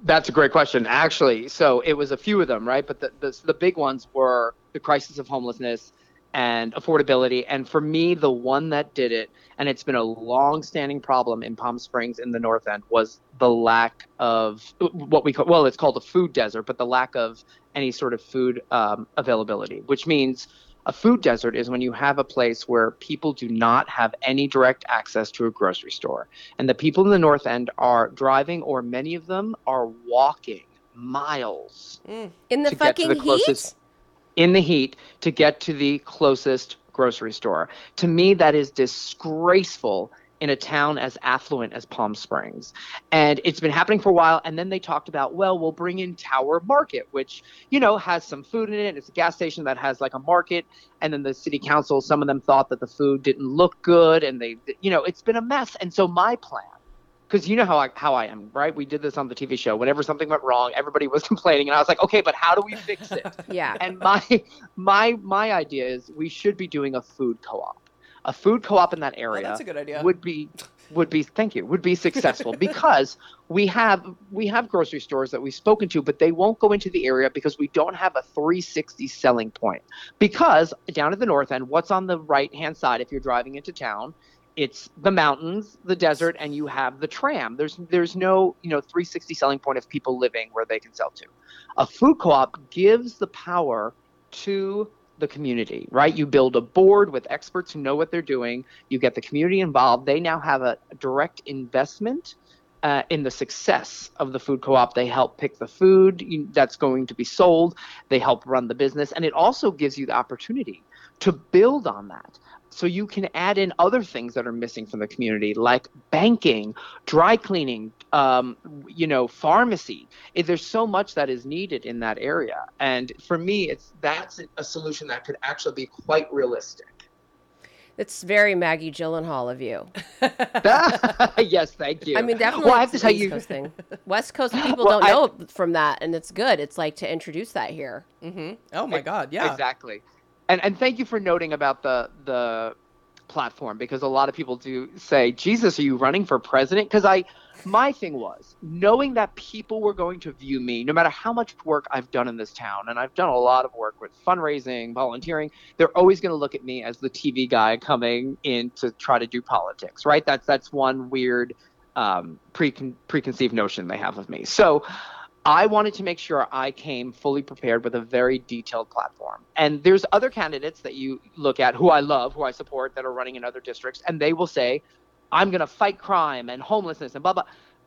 That's a great question, actually. So it was a few of them, right? But the the, the big ones were the crisis of homelessness and affordability. And for me, the one that did it, and it's been a long-standing problem in Palm Springs in the North End, was the lack of what we call well, it's called a food desert, but the lack of any sort of food um, availability, which means a food desert is when you have a place where people do not have any direct access to a grocery store. And the people in the North End are driving, or many of them are walking miles In the to get to fucking the heat? closest in the heat to get to the closest grocery store. To me, that is disgraceful in a town as affluent as Palm Springs. And it's been happening for a while. And then they talked about, well, we'll bring in Tower Market, which, you know, has some food in it. It's a gas station that has like a market. And then the city council, some of them thought that the food didn't look good. And they, you know, it's been a mess. And so my plan, because you know how I how I am, right? We did this on the TV show. Whenever something went wrong, everybody was (laughs) complaining, and I was like, okay, but how do we fix it? (laughs) Yeah. and my my my idea is we should be doing a food co-op. A food co-op in that oh, area that's a good idea. would be would be thank you would be successful (laughs) because we have we have grocery stores that we've spoken to but they won't go into the area because we don't have a 360 selling point because down at the north end what's on the right hand side if you're driving into town it's the mountains the desert and you have the tram there's there's no you know 360 selling point of people living where they can sell to a food co-op gives the power to the community, right? You build a board with experts who know what they're doing. You get the community involved. They now have a direct investment uh, in the success of the food co-op. They help pick the food that's going to be sold. They help run the business, and it also gives you the opportunity to build on that. So you can add in other things that are missing from the community, like banking, dry cleaning, um, you know, pharmacy. There's so much that is needed in that area, and for me, it's that's a solution that could actually be quite realistic. It's very Maggie Gyllenhaal of you. (laughs) yes, thank you. I mean, definitely. Well, I have to tell East you, Coast thing. West Coast (laughs) people Well, don't I- know from that, and it's good. It's like to introduce that here. mm-hmm. oh my god yeah Exactly. And and thank you for noting about the the platform because a lot of people do say, "Jesus, are you running for president?" Because I my thing was knowing that people were going to view me no matter how much work I've done in this town and I've done a lot of work with fundraising, volunteering, they're always going to look at me as the TV guy coming in to try to do politics, right? That's that's one weird um, precon- preconceived notion they have of me. So I wanted to make sure I came fully prepared with a very detailed platform. And there's other candidates that you look at who I love, who I support that are running in other districts, and they will say, I'm going to fight crime and homelessness and blah, blah.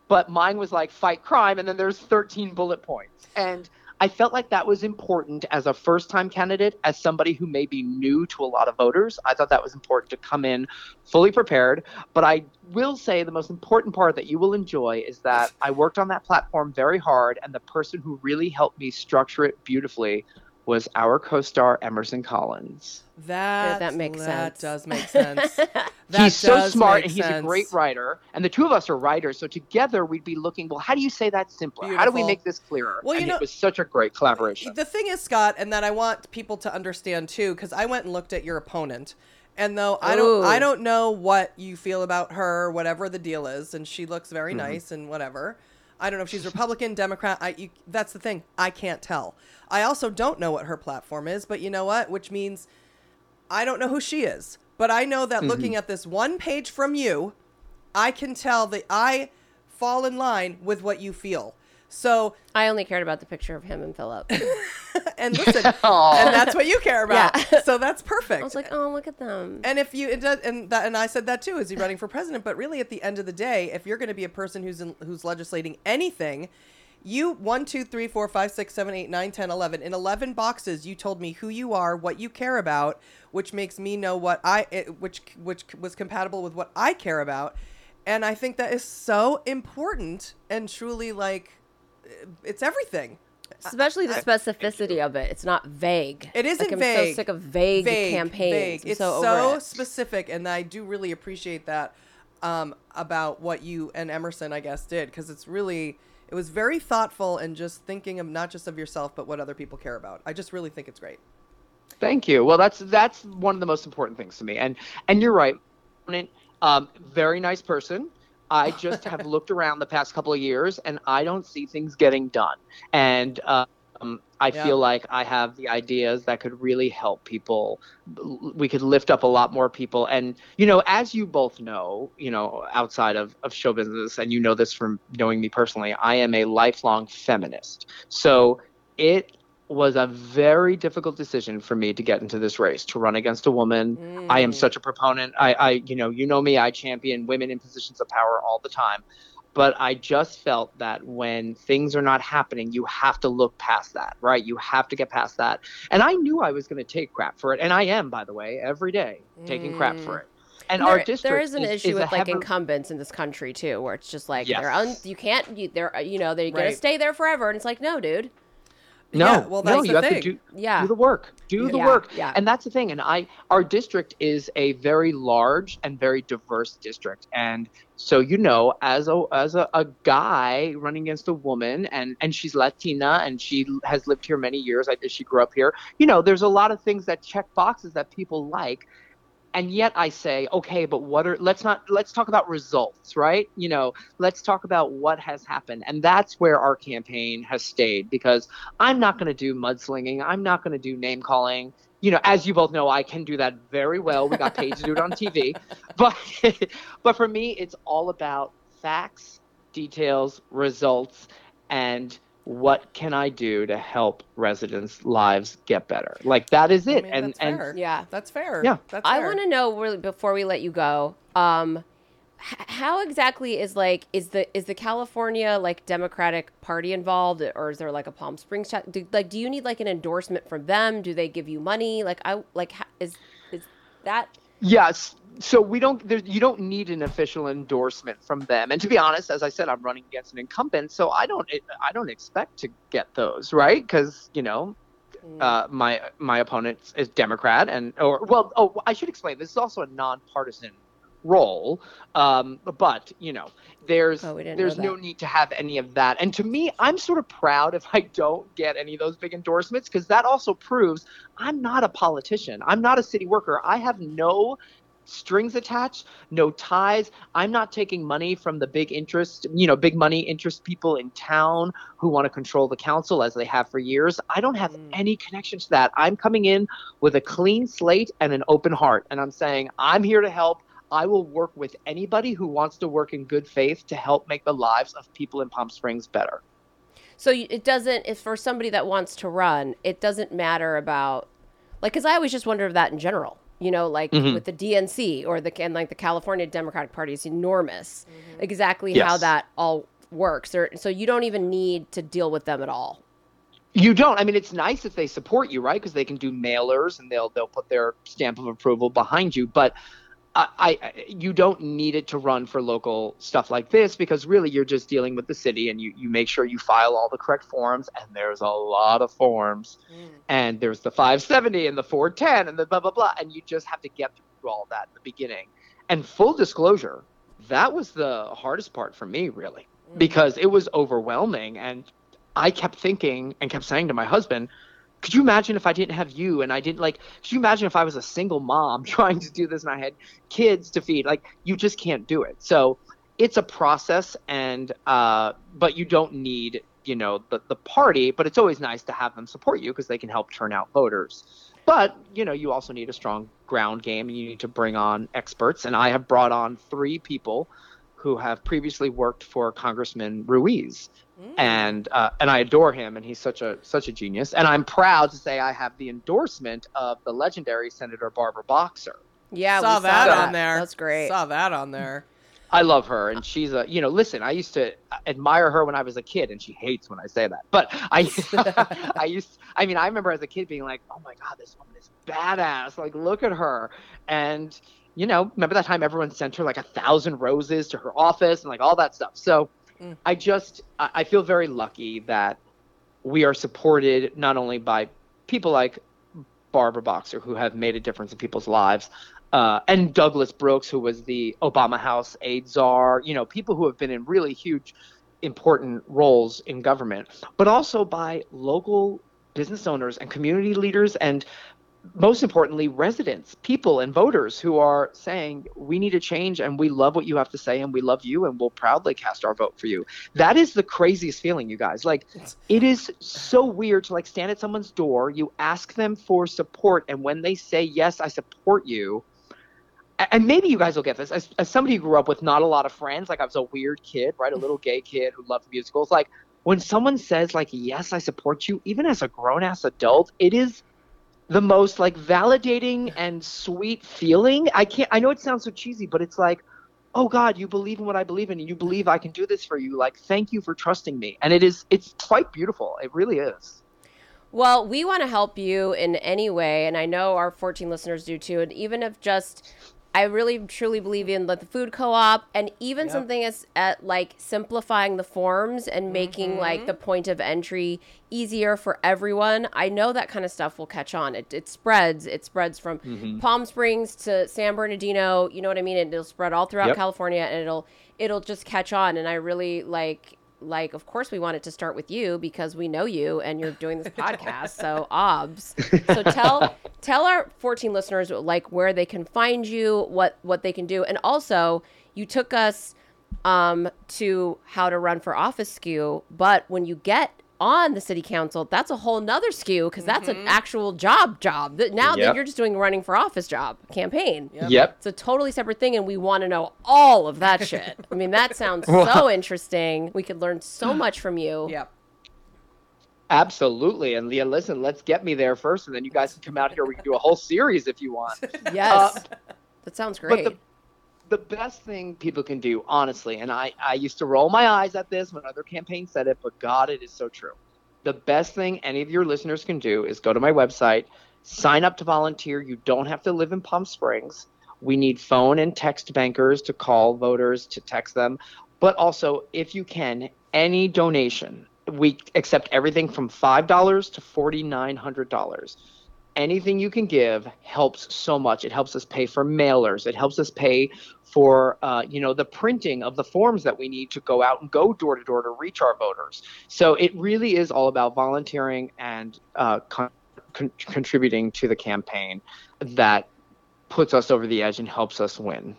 But mine was like, fight crime, and then there's 13 bullet points. And I felt like that was important as a first time candidate, as somebody who may be new to a lot of voters. I thought that was important to come in fully prepared. But I will say the most important part that you will enjoy is that I worked on that platform very hard, and the person who really helped me structure it beautifully was our co star, Emerson Collins. that that makes that sense. That does make sense (laughs) That he's so smart and he's a great writer. And the two of us are writers. So together we'd be looking, well, how do you say that simpler? How do we make this clearer? Well, you and know- it was such a great collaboration. The thing is, Scott, and that I want people to understand too, because I went and looked at your opponent, and though I don't, I don't know what you feel about her, whatever the deal is, and she looks very Mm-hmm. nice and whatever. I don't know if she's Republican, Democrat. I, you, that's the thing. I can't tell. I also don't know what her platform is, but you know what? Which means I don't know who she is. But I know that mm-hmm. looking at this one page from you, I can tell that I fall in line with what you feel. So I only cared about the picture of him and Philip. (laughs) and listen, and that's what you care about. Yeah. So that's perfect. I was like, oh, look at them. And if you it does, and that, and I said that too, is he running for president? But really, at the end of the day, if you're going to be a person who's in, who's legislating anything, you one, two, three, four, five, six, seven, eight, nine, ten, eleven. In eleven boxes, you told me who you are, what you care about, which makes me know what I, it, which which was compatible with what I care about, and I think that is so important and truly like, it's everything. Especially the specificity of it. It's not vague. It isn't like, I'm vague. so sick of vague, vague, campaigns. vague. It's so, so, it. specific, and I do really appreciate that um, about what you and Emerson, I guess, did because it's really it was very thoughtful and just thinking of not just of yourself but what other people care about. I just really think it's great. Thank you. Well, that's that's one of the most important things to me. And and you're right. Um, very nice person. I just have (laughs) looked around the past couple of years, and I don't see things getting done. And um, I Yeah. feel like I have the ideas that could really help people. We could lift up a lot more people. And you know, as you both know, you know, outside of of show business, and you know this from knowing me personally, I am a lifelong feminist. So it was a very difficult decision for me to get into this race to run against a woman. I am Mm. such a proponent. I, I, you know, you know me. I champion women in positions of power all the time. But I just felt that when things are not happening, you have to look past that, right? You have to get past that. And I knew I was going to take crap for it, and I am, by the way, every day taking crap for it. And There- our district there is an is, issue is with like heavy- incumbents in this country too, where it's just like they're Yes. un- you can't you, they're you know they're gonna stay there forever, and it's like no, dude. No, Yeah, well, no, you the have thing. to do Yeah. do the work. Do the Yeah, work. yeah. And that's the thing. And I our district is a very large and very diverse district. And so you know, as a as a, a guy running against a woman and and she's Latina and she has lived here many years. I she grew up here. You know, there's a lot of things that check boxes that people like. And yet I say, okay, but what are let's not let's talk about results, right? You know, let's talk about what has happened. And that's where our campaign has stayed because I'm not going to do mudslinging. I'm not going to do name calling. You know, as you both know, I can do that very well. We got paid to do it on TV. (laughs) But (laughs) but for me, it's all about facts, details, results, and what can I do to help residents' lives get better? Like that is I it. mean, and that's and fair. Yeah. that's fair. Yeah. that's I want to know really before we let you go. Um, h- how exactly is like is the is the California like Democratic Party involved, or is there like a Palm Springs chat? Do, like, do you need like an endorsement from them? Do they give you money? Like, I like ha- is is that Yes. So we don't. There, you don't need an official endorsement from them. And to be honest, as I said, I'm running against an incumbent, so I don't. I don't expect to get those, right? Because you know, uh, my my opponent is Democrat, and or well, oh, I should explain. This is also a nonpartisan role, um, but you know, there's Oh, there's no need to have any of that. And to me, I'm sort of proud if I don't get any of those big endorsements because that also proves I'm not a politician. I'm not a city worker. I have no strings attached, no ties. I'm not taking money from the big interest, you know, big money interest people in town who want to control the council as they have for years. I don't have Mm. any connection to that. I'm coming in with a clean slate and an open heart. And I'm saying, I'm here to help. I will work with anybody who wants to work in good faith to help make the lives of people in Palm Springs better. So it doesn't, if for somebody that wants to run, it doesn't matter about, like, because I always just wonder of that in general. You know, like Mhm. with the DNC or the and like the California Democratic Party is enormous. Exactly how that all works. Or so you don't even need to deal with them at all. You don't. I mean, it's nice if they support you, right? Because they can do mailers and they'll they'll put their stamp of approval behind you. But I, I you don't need it to run for local stuff like this because really you're just dealing with the city and you you make sure you file all the correct forms and there's a lot of forms. Mm. And there's the 570 and the 410 and the blah blah blah. And you just have to get through all that in the beginning. And full disclosure, that was the hardest part for me really mm. because it was overwhelming. And I kept thinking and kept saying to my husband, could you imagine if I didn't have you and I didn't like could you imagine if I was a single mom (laughs) trying to do this and I had kids to feed like you just can't do it. So it's a process and uh but you don't need, you know, the the party, but it's always nice to have them support you because they can help turn out voters. But, you know, you also need a strong ground game and you need to bring on experts and I have brought on 3 people who have previously worked for Congressman Ruiz, and uh, and I adore him, and he's such a such a genius. And I'm proud to say I have the endorsement of the legendary Senator Barbara Boxer. Yeah, saw we that saw on there. That's great. Saw that on there. I love her, and she's a you know. Listen, I used to admire her when I was a kid, and she hates when I say that. But I, (laughs) I used. I mean, I remember as a kid being like, "Oh my god, this woman is badass! Like, look at her!" And you know, remember that time everyone sent her like a thousand roses to her office and like all that stuff. So, Mm. I just I feel very lucky that we are supported not only by people like Barbara Boxer, who have made a difference in people's lives, uh, and Douglas Brooks, who was the Obama House AIDS czar, you know, people who have been in really huge, important roles in government, but also by local business owners and community leaders and most importantly residents people and voters who are saying we need a change and we love what you have to say and we love you and we'll proudly cast our vote for you. That is the craziest feeling you guys. Like it is so weird to like stand at someone's door you ask them for support and when they say yes i support you and maybe you guys will get this. As, as somebody who grew up with not a lot of friends like i was a weird kid right? A little gay kid who loved musicals. Like when someone says like yes i support you even as a grown-ass adult it is the most like validating and sweet feeling. I can't i know it sounds so cheesy but it's like oh god you believe in what i believe in and you believe i can do this for you. Like thank you for trusting me. And it is it's quite beautiful. It really is. Well, we want to help you in any way, and I know our 14 listeners do too. And even if just, I really truly believe in the food co-op, and even Yep. something as at like simplifying the forms and making mm-hmm. like the point of entry easier for everyone. I know that kind of stuff will catch on. It, it spreads. It spreads from mm-hmm. Palm Springs to San Bernardino. You know what I mean? And it'll spread all throughout Yep. California, and it'll it'll just catch on. And I really like like of course we want it to start with you because we know you and you're doing this podcast so (laughs) obs. So tell tell our 14 listeners like where they can find you what what they can do. And also you took us um to how to run for office skew but when you get on the city council that's a whole nother skew because that's an actual job job that now that you're just doing running for office job campaign yep it's a totally separate thing, and we want to know all of that (laughs) shit. I mean, that sounds so interesting. We could learn so (gasps) much from you. Yep. absolutely and leah listen let's get me there first and then you guys can come out here we can do a whole series if you want (laughs) Yes, Uh, that sounds but great. The, best thing people can do, honestly, and I, I used to roll my eyes at this when other campaigns said it, but God, it is so true. The best thing any of your listeners can do is go to my website, sign up to volunteer. You don't have to live in Palm Springs. We need phone and text bankers to call voters, to text them. But also, if you can, any donation. We accept everything from $5 to $4,900 anything you can give helps so much. It helps us pay for mailers. It helps us pay for uh, you know the printing of the forms that we need to go out and go door to door to reach our voters. So it really is all about volunteering and uh, con- con- contributing to the campaign that puts us over the edge and helps us win.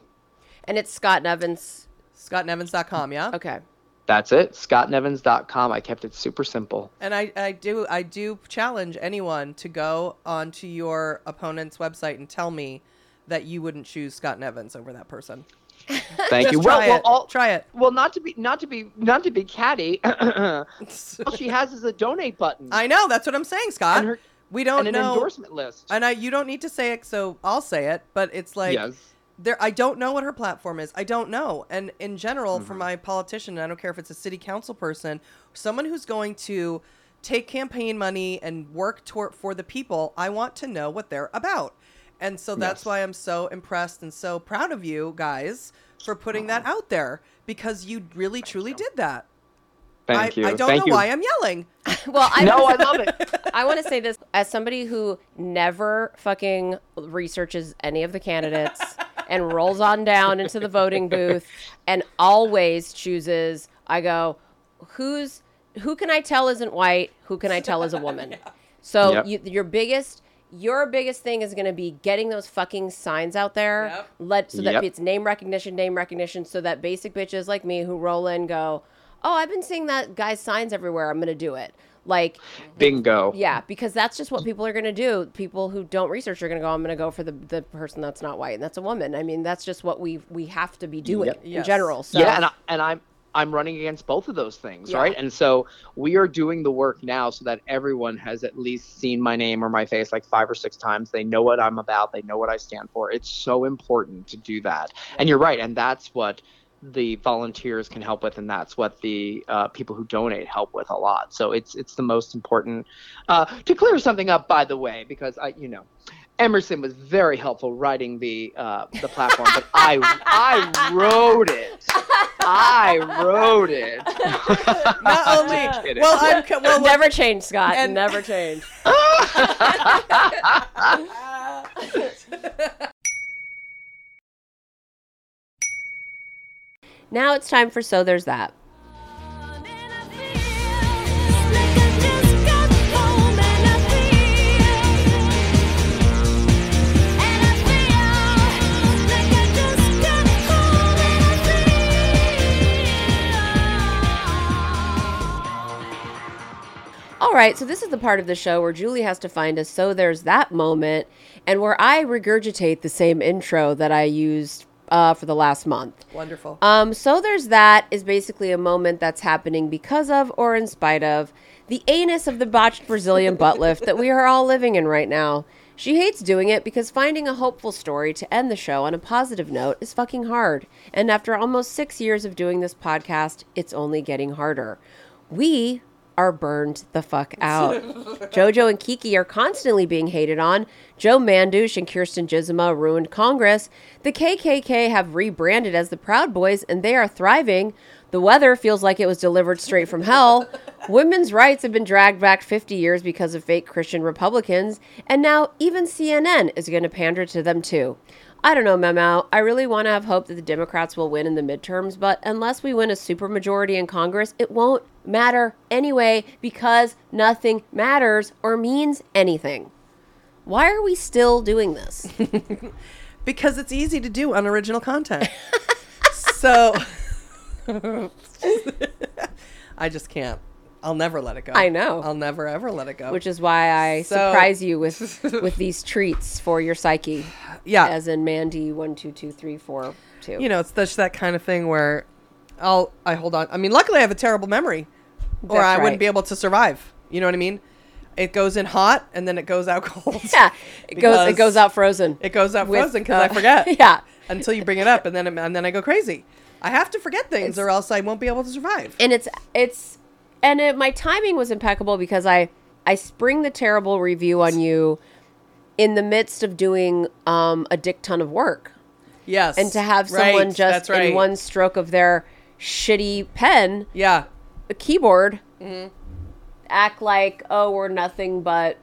and it's Scott Nevins. ScottNevins.com, yeah? Okay. That's it. ScottNevins.com. I kept it super simple. And I, I do I do challenge anyone to go onto your opponent's website and tell me that you wouldn't choose Scott Nevins over that person. (laughs) Thank you. Just Well, try well, it. all, Try it. well, not to be not to be not to be catty. (clears throat) (laughs) all she has is a donate button I know, that's what I'm saying, Scott. And her- we don't and an know endorsement list. and I you don't need to say it, so I'll say it, but it's like yes. there I don't know what her platform is. I don't know. And in general, Mm-hmm. for my politician, I don't care if it's a city council person, someone who's going to take campaign money and work toward for the people, I want to know what they're about. And so that's Yes. why I'm so impressed and so proud of you guys for putting that uh-huh. out there because you really truly did that. Thank I, you. I don't Thank know you. why I'm yelling. (laughs) Well, I no, I love it. (laughs) I want to say this as somebody who never fucking researches any of the candidates (laughs) and rolls on down into the voting booth and always chooses. I go, who's who can I tell isn't white? Who can I tell is a woman? So Yep. you, your biggest your biggest thing is going to be getting those fucking signs out there. Yep. Let so that Yep. it's name recognition, name recognition, so that basic bitches like me who roll in go, oh, I've been seeing that guy's signs everywhere. I'm going to do it. Like, Bingo. yeah, because that's just what people are going to do. People who don't research are going to go, I'm going to go for the, the person that's not white, and that's a woman. I mean, that's just what we we have to be doing Yep. in Yes. general. So, Yeah, and, I, and I'm I'm running against both of those things, Yeah. right? And so we are doing the work now so that everyone has at least seen my name or my face like five or six times. They know what I'm about. They know what I stand for. It's so important to do that. And you're right, and that's what the volunteers can help with, and that's what the uh, people who donate help with a lot. So it's it's the most important. Uh, to clear something up, by the way, because I you know. Emerson was very helpful writing the uh, the platform, but I I wrote it. I wrote it. (laughs) Not (laughs) only well, I'm (laughs) co- well, look, never change, Scott. And- never change. now it's time for So There's That. Right, so this is the part of the show where Julie has to find us. So there's that moment, and where I regurgitate the same intro that I used uh, for the last month. wonderful. Um, so there's that is basically a moment that's happening because of or in spite of the anus of the botched Brazilian (laughs) butt lift that we are all living in right now. She hates doing it because finding a hopeful story to end the show on a positive note is fucking hard. And after almost six years of doing this podcast, it's only getting harder. We are burned the fuck out. Jojo and Kiki are constantly being hated on. Joe Mandouche and Kirsten Gizima ruined Congress. The KKK have rebranded as the Proud Boys and they are thriving. The weather feels like it was delivered straight from hell. Women's rights have been dragged back 50 years because of fake Christian Republicans. And now even CNN is going to pander to them too. I don't know, Memo. I really want to have hope that the Democrats will win in the midterms, but unless we win a supermajority in Congress, it won't matter anyway because nothing matters or means anything. Why are we still doing this? (laughs) because it's easy to do unoriginal content. (laughs) so (laughs) I just can't. I'll never let it go. I know. I'll never ever let it go. Which is why I So- surprise you with (laughs) with these treats for your psyche, yeah, as in Mandy one two two three four two. you know, it's just that kind of thing where I'll I hold on. I mean, luckily I have a terrible memory, or I right. wouldn't be able to survive. You know what I mean? It goes in hot and then it goes out (laughs) cold. (laughs) yeah, it goes it goes out frozen. It goes out With, frozen because I uh, forget. yeah. Until you bring it up, and then and then I go crazy. I have to forget things, or else I won't be able to survive. and it's it's and it, my timing was impeccable because I I spring the terrible review on you in the midst of doing um, a dick ton of work, Yes, and to have Right, someone just right. in one stroke of their shitty pen, Yeah, a keyboard, Mm-hmm. act like oh we're nothing but.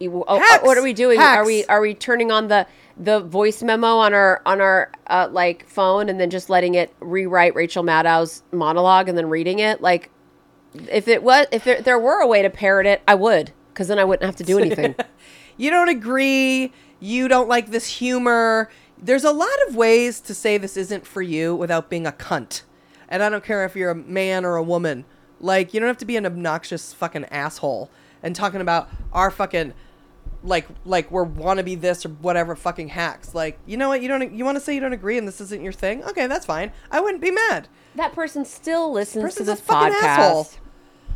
Oh, Hacks! what are we doing? Are we are we turning on the the voice memo on our on our uh, like phone and then just letting it rewrite Rachel Maddow's monologue and then reading it? Like, if it was if there, there were a way to parrot it, I would because then I wouldn't have to do (laughs) anything. you don't agree. You don't like this humor. There's a lot of ways to say this isn't for you without being a cunt. And I don't care if you're a man or a woman. Like, you don't have to be an obnoxious fucking asshole and talking about our fucking like like we're wanna be this or whatever fucking hacks. Like, you know what? You don't you want to say you don't agree and this isn't your thing? Okay, that's fine. I wouldn't be mad. that person still listens Person's to this fucking podcast. asshole.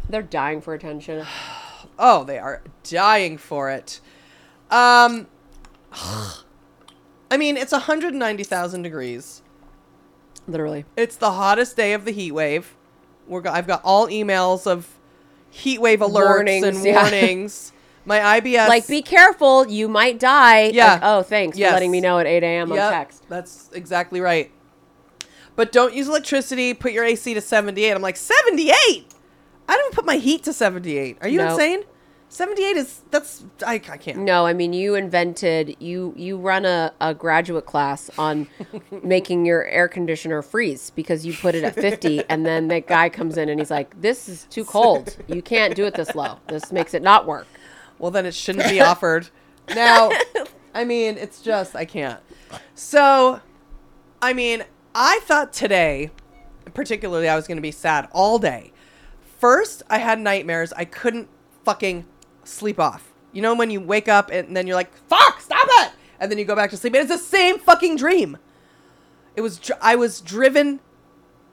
They're dying for attention. (sighs) Oh, they are dying for it. Um, (sighs) I mean, it's 190,000 degrees. Literally. It's the hottest day of the heat wave. We're go- I've got all emails of heat wave alerts Warnings, and yeah. (laughs) warnings. My IBS Like, be careful, you might die. Yeah. Like, oh, thanks Yes. for letting me know at 8 a.m. Yep, on text. That's exactly right. But don't use electricity. Put your AC to 78. I'm like 78. I don't put my heat to 78. Are you No. insane? 78 is that's I, I can't. No, I mean you invented you you run a, a graduate class on (laughs) making your air conditioner freeze because you put it at 50 (laughs) and then the guy comes in and he's like this is too cold. You can't do it this low. This makes it not work. Well then it shouldn't be (laughs) offered now i mean it's just i can't so i mean i thought today particularly i was going to be sad all day first I had nightmares. I couldn't fucking sleep off. You know when you wake up and then you're like, "Fuck, stop it!" and then you go back to sleep and it's the same fucking dream. It was dr- I was driven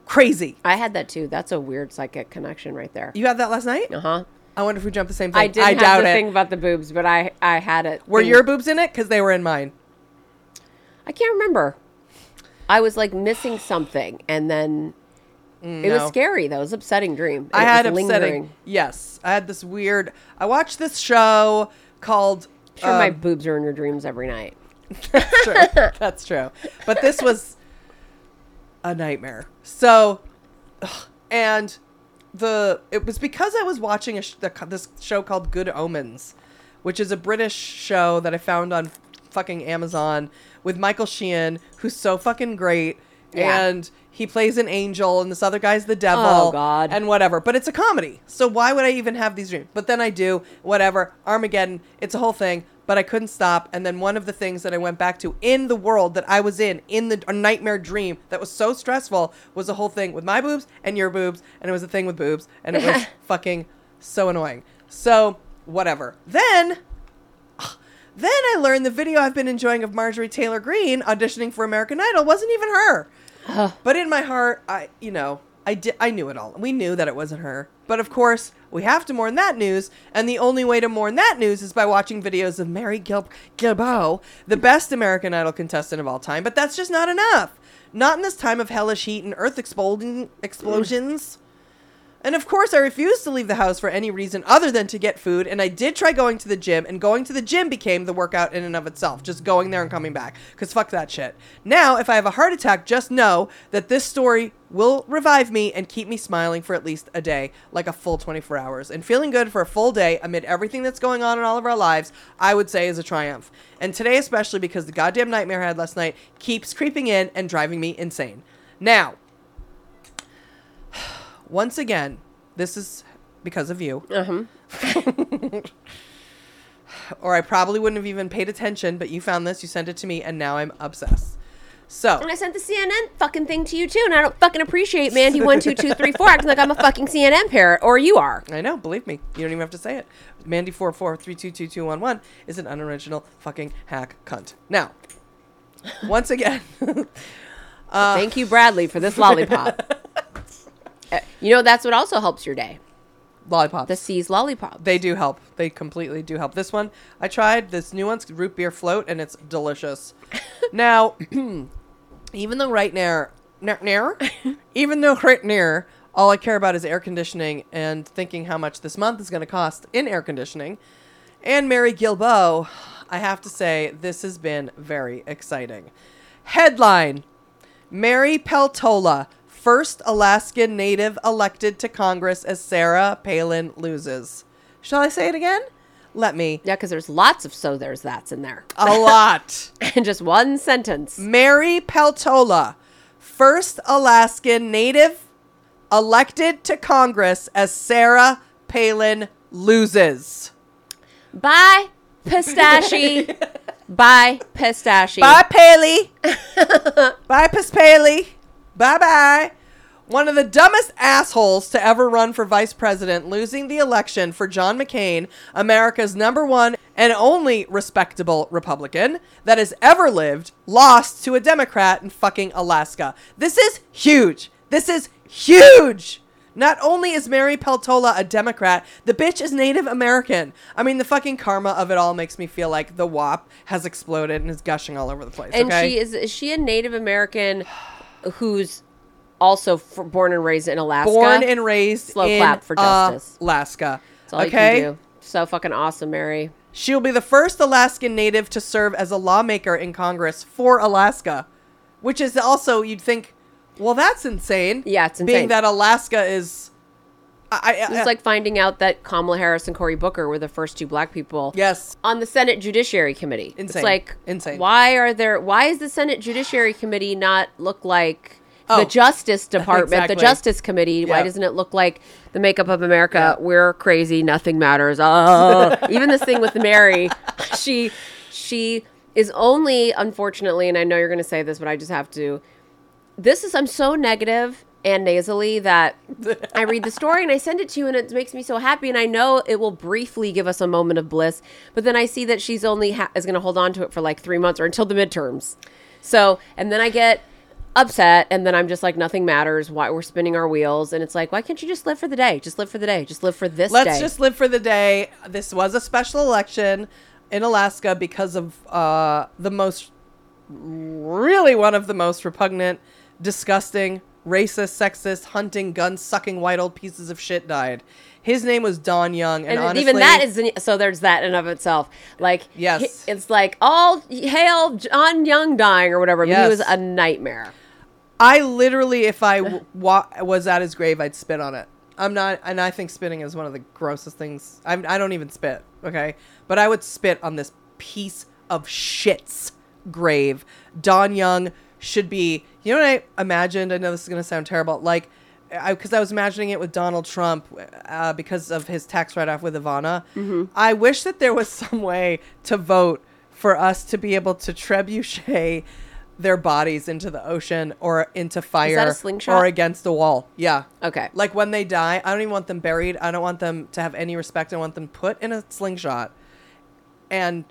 crazy. I had that too. That's a weird psychic connection right there. You had that last night? Uh huh. I wonder if we jumped the same thing. I didn't I have doubt the it. thing about the boobs, but I I had it. Were your boobs in it? Because they were in mine. I can't remember. I was like missing something, and then it was no. scary. That was upsetting dream. I had was upsetting. lingering. Yes, I had this weird. I watched this show called. Sure, my um, boobs are in your dreams every night. (laughs) That's true. That's true. But this was a nightmare. So, ugh, and the it was because I was watching a sh- the, this show called Good Omens, which is a British show that I found on fucking Amazon with Michael Sheen, who's so fucking great, Yeah. and he plays an angel, and this other guy's the devil, Oh, God. and whatever. But it's a comedy, so why would I even have these dreams? But then I do, whatever. Armageddon, it's a whole thing. But I couldn't stop, and then one of the things that I went back to in the world that I was in, in the a nightmare dream that was so stressful, was the whole thing with my boobs and your boobs, and it was a thing with boobs, and it was (laughs) fucking so annoying. So whatever. Then (sighs) then I learned the video I've been enjoying of Marjorie Taylor Greene auditioning for American Idol wasn't even her. but in my heart, I you know, I di- I knew it all. We knew that it wasn't her. But of course, we have to mourn that news, and the only way to mourn that news is by watching videos of Mary Gil- Gilbo, the best American Idol contestant of all time. But that's just not enough. Not in this time of hellish heat and earth exploding explosions. And of course, I refused to leave the house for any reason other than to get food. And I did try going to the gym, and going to the gym became the workout in and of itself. Just going there and coming back. Because fuck that shit. Now, if I have a heart attack, just know that this story will revive me and keep me smiling for at least a day, like a full 24 hours. And feeling good for a full day amid everything that's going on in all of our lives, I would say is a triumph. And today, especially because the goddamn nightmare I had last night keeps creeping in and driving me insane. Now, once again, this is because of you. Uh-huh. (laughs) or I probably wouldn't have even paid attention, but you found this, you sent it to me, and now I'm obsessed. So, And I sent the CNN fucking thing to you too, and I don't fucking appreciate Mandy one two two three four acting like I'm a fucking CNN parrot, or you are. (laughs) I know, believe me, you don't even have to say it. Mandy four four three two two two one one is an unoriginal fucking hack cunt. Now, (laughs) once again, Thank you, Bradley, for this lollipop. Uh, you know that's what also helps your day. lollipops. The See's lollipop. They do help. They completely do help. This one I tried. This new one's root beer float, and it's delicious. (laughs) now, (clears throat) even though right now, near, near, (laughs) even though right near, all I care about is air conditioning and thinking how much this month is going to cost in air conditioning, and Mary Gilbo, I have to say this has been very exciting. Headline: Mary Peltola, first Alaskan native elected to Congress as Sarah Palin loses. Shall I say it again? Let me. Yeah, because there's lots of so there's that's in there. A lot. (laughs) in just one sentence. Mary Peltola, first Alaskan native elected to Congress as Sarah Palin loses. Bye, pistachio. (laughs) Bye, pistachio. Bye, Paley. (laughs) bye, Piss Paley. Bye bye. One of the dumbest assholes to ever run for vice president, losing the election for John McCain, America's number one and only respectable Republican that has ever lived, lost to a Democrat in fucking Alaska. This is huge. This is huge. Not only is Mary Peltola a Democrat, the bitch is Native American. I mean, the fucking karma of it all makes me feel like the WAP has exploded and is gushing all over the place. and okay? she is is she a Native American (sighs) (sighs) (sighs) who's also f- born and raised in Alaska? born and raised Slow in clap for justice. Alaska. That's all okay, you can do. So fucking awesome, Mary. she will be the first Alaskan native to serve as a lawmaker in Congress for Alaska, which is also you'd think, well, that's insane. Yeah, it's insane. Being that Alaska is, I, I, It's like finding out that Kamala Harris and Cory Booker were the first two black people yes, on the Senate Judiciary Committee. Insane. It's like Insane. Why are there? Why is the Senate Judiciary Committee not look like Oh. (laughs) the Justice Department, Exactly. the Justice Committee? Why doesn't it look like the makeup of America? We're crazy. Nothing matters. Oh, (laughs) even this thing with Mary, she she is only unfortunately, and I know you're going to say this, but I just have to. This is I'm so negative and nasally that I read the story and I send it to you and it makes me so happy and I know it will briefly give us a moment of bliss, but then I see that she's only ha- is going to hold on to it for like 3 months or until the midterms. So, and then I get upset and then I'm just like nothing matters, why we're spinning our wheels and it's like why can't you just live for the day? Just live for the day. Just live for this Let's day. just live for the day. This was a special election in Alaska because of uh, the most, really one of the most repugnant, disgusting, racist, sexist, hunting, gun sucking white old pieces of shit died. His name was Don Young, and, and honestly, even that is so there's that in of itself like Yes. it's like all hail john young dying or whatever but he was a nightmare I literally, if I w- wa- was at his grave, I'd spit on it. I'm not, and I think spitting is one of the grossest things. I'm, I don't even spit, okay? But I would spit on this piece of shit's grave. Don Young should be, you know what I imagined? I know this is going to sound terrible. Like, I because I was imagining it with Donald Trump uh, because of his tax write off with Ivana. I wish that there was (laughs) some way to vote for us to be able to trebuchet their bodies into the ocean or into fire slingshot? or against a wall. Yeah. Okay. Like when they die, I don't even want them buried. I don't want them to have any respect. I want them put in a slingshot and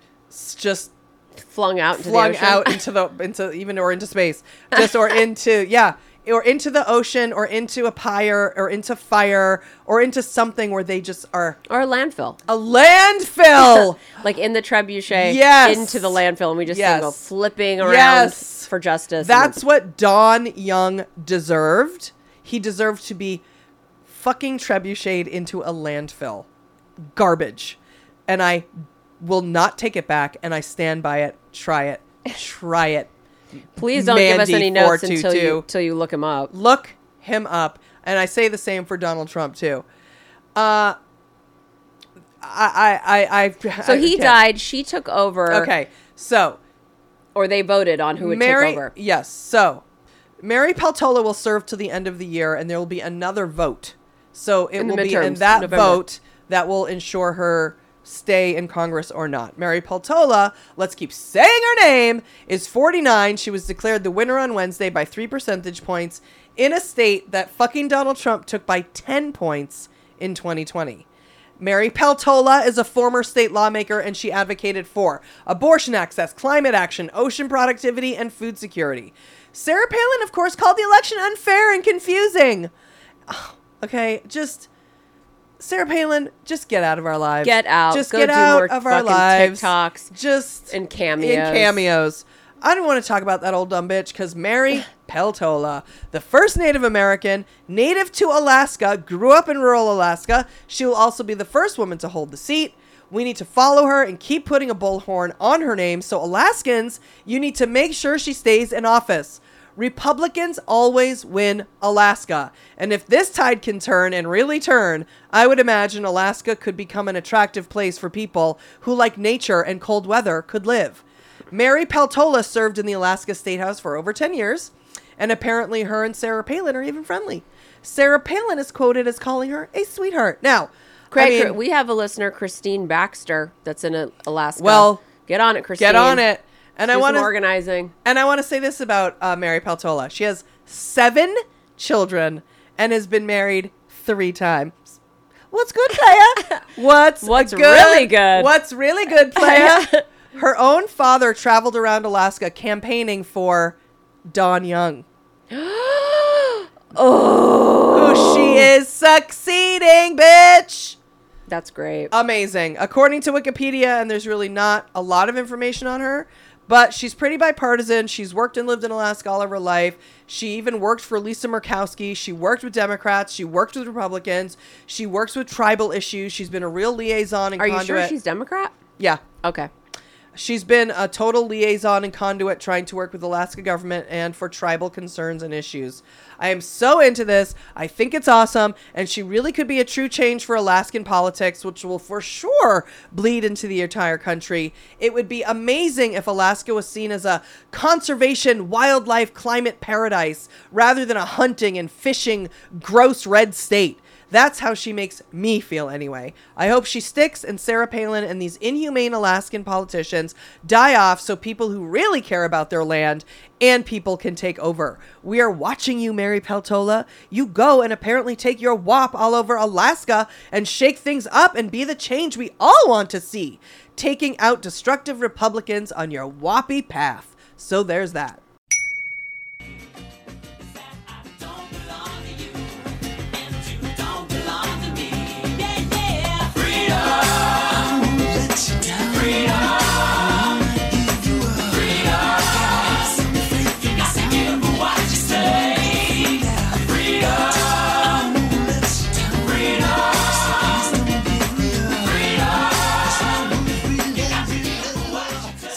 just flung out into flung the ocean. out into the into even or into space, just or into (laughs) yeah, or into the ocean or into a pyre or into fire or into something where they just are or a landfill a landfill. (laughs) like in the trebuchet Yes. into the landfill and we just them go flipping around Yes. for justice That's what Don Young deserved. He deserved to be fucking trebucheted into a landfill. Garbage. And I will not take it back and I stand by it. Try it. (laughs) Try it. please don't give us any notes until you until you look him up Look him up. And I say the same for Donald Trump too. Uh I I I, I so he can't. died she took over Okay. So or they voted on who would Mary, take over Yes. So, Mary Peltola will serve to the end of the year, and there will be another vote. So it will be in that November. vote that will ensure her stay in Congress or not. Mary Peltola, let's keep saying her name, is 49. She was declared the winner on Wednesday by three percentage points in a state that fucking Donald Trump took by 10 points in 2020. Mary Peltola is a former state lawmaker and she advocated for abortion access, climate action, ocean productivity, and food security. Sarah Palin, of course, called the election unfair and confusing. (sighs) Okay, just Sarah Palin, just get out of our lives. Get out. Just Go get out of our lives. TikToks Just and cameos. In cameos. I don't want to talk about that old dumb bitch because Mary (laughs) Peltola, the first Native American, native to Alaska, grew up in rural Alaska. She will also be the first woman to hold the seat. We need to follow her and keep putting a bullhorn on her name. So, Alaskans, you need to make sure she stays in office. Republicans always win Alaska. And if this tide can turn and really turn, I would imagine Alaska could become an attractive place for people who like nature and cold weather could live. Mary Peltola served in the Alaska State House for over 10 years, and apparently her and Sarah Palin are even friendly. Sarah Palin is quoted as calling her a sweetheart. Now, Craig, I mean, we have a listener, Christine Baxter, that's in uh, Alaska. Well, get on it, Christine. get on it. And I want to organizing. And I want to say this about uh, Mary Peltola. She has seven children and has been married three times. What's good, playa? (laughs) What's What's good? really good? What's really good, playa? (laughs) Her own father traveled around Alaska campaigning for Don Young. oh, (gasps) Who she is succeeding, bitch. that's great. amazing. According to Wikipedia, and there's really not a lot of information on her, but she's pretty bipartisan. She's worked and lived in Alaska all of her life. She even worked for Lisa Murkowski. She worked with Democrats. She worked with Republicans. She works with tribal issues. She's been a real liaison and Are you conduit. sure she's Democrat? yeah. Okay. She's been a total liaison and conduit trying to work with Alaska government and for tribal concerns and issues. I am so into this. I think it's awesome. And she really could be a true change for Alaskan politics, which will for sure bleed into the entire country. It would be amazing if Alaska was seen as a conservation, wildlife, climate paradise rather than a hunting and fishing, gross red state. That's how she makes me feel anyway. I hope she sticks and Sarah Palin and these inhumane Alaskan politicians die off so people who really care about their land and people can take over. We are watching you, Mary Peltola. You go and apparently take your wop all over Alaska and shake things up and be the change we all want to see, taking out destructive Republicans on your woppy path. So there's that.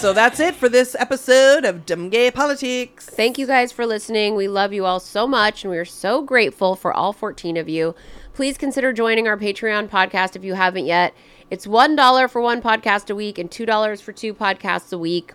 So that's it for this episode of Dumb Gay Politics. Thank you guys for listening. We love you all so much, and we are so grateful for all 14 of you. Please consider joining our Patreon podcast if you haven't yet. It's $1 for one podcast a week and $2 for two podcasts a week.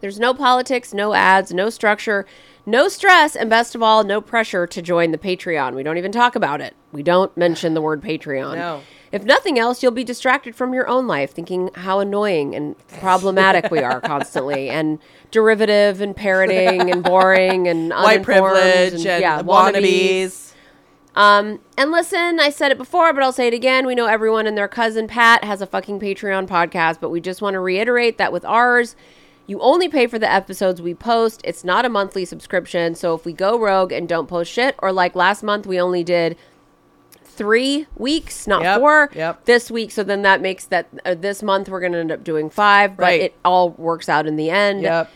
There's no politics, no ads, no structure, no stress, and best of all, no pressure to join the Patreon. We don't even talk about it. We don't mention the word Patreon. No. If nothing else, you'll be distracted from your own life, thinking how annoying and problematic we are constantly, (laughs) and derivative and parroting and boring and White privilege and, yeah, wannabes. Um, and listen, I said it before, but I'll say it again. We know everyone and their cousin Pat has a fucking Patreon podcast, but we just want to reiterate that with ours, you only pay for the episodes we post. It's not a monthly subscription. So if we go rogue and don't post shit, or like last month, we only did three weeks, not Yep, four. yep. This week, so then that makes that uh, this month we're going to end up doing five, but Right. it all works out in the end. Yep.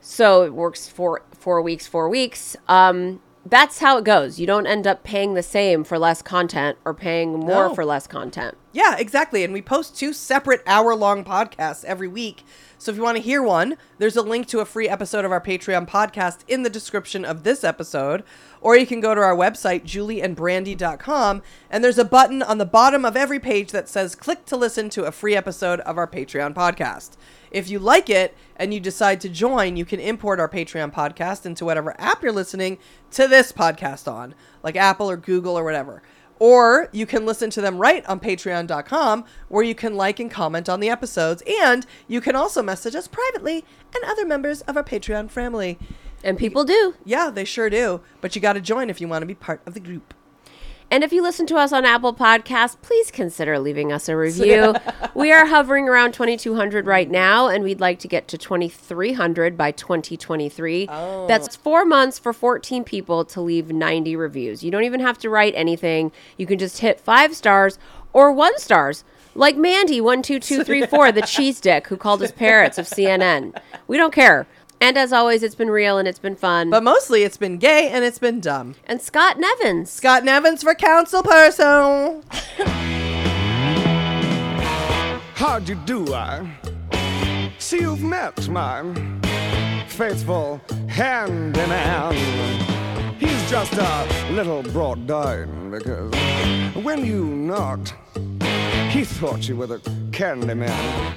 So it works for four weeks, four weeks. Um, that's how it goes. You don't end up paying the same for less content or paying more No. for less content. Yeah, exactly. And we post two separate hour long podcasts every week. So if you want to hear one, there's a link to a free episode of our Patreon podcast in the description of this episode. Or you can go to our website, julieandbrandy.com, and there's a button on the bottom of every page that says click to listen to a free episode of our Patreon podcast. If you like it and you decide to join, you can import our Patreon podcast into whatever app you're listening to this podcast on, like Apple or Google or whatever. Or you can listen to them right on patreon.com, where you can like and comment on the episodes. And you can also message us privately and other members of our Patreon family. And people do. Yeah, they sure do. But you got to join if you want to be part of the group. And if you listen to us on Apple Podcasts, please consider leaving us a review. (laughs) we are hovering around 2,200 right now, and we'd like to get to 2,300 by 2023. That's four months for 14 people to leave 90 reviews. You don't even have to write anything. You can just hit five stars or one stars. Like Mandy12234, the (laughs) cheese dick who called us parrots of CNN. We don't care. And as always, it's been real and it's been fun. But mostly it's been gay and it's been dumb. and Scott Nevins. Scott Nevins for council person. How'd you do, I? See, you've met my faithful hand in hand. He's just a little brought down because when you knocked, he thought you were the candy man.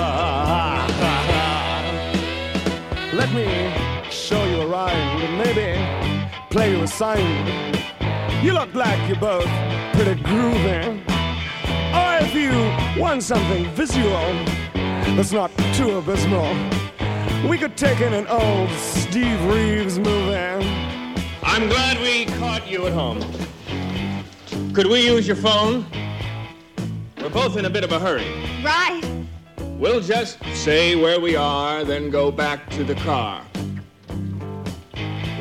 Let me show you a rhyme and maybe play you a sign. You look like you're both pretty groovy. Or if you want something visual that's not too abysmal, we could take in an old Steve Reeves movie. I'm glad we caught you at home. Could we use your phone? We're both in a bit of a hurry. Right. We'll just say where we are, then go back to the car.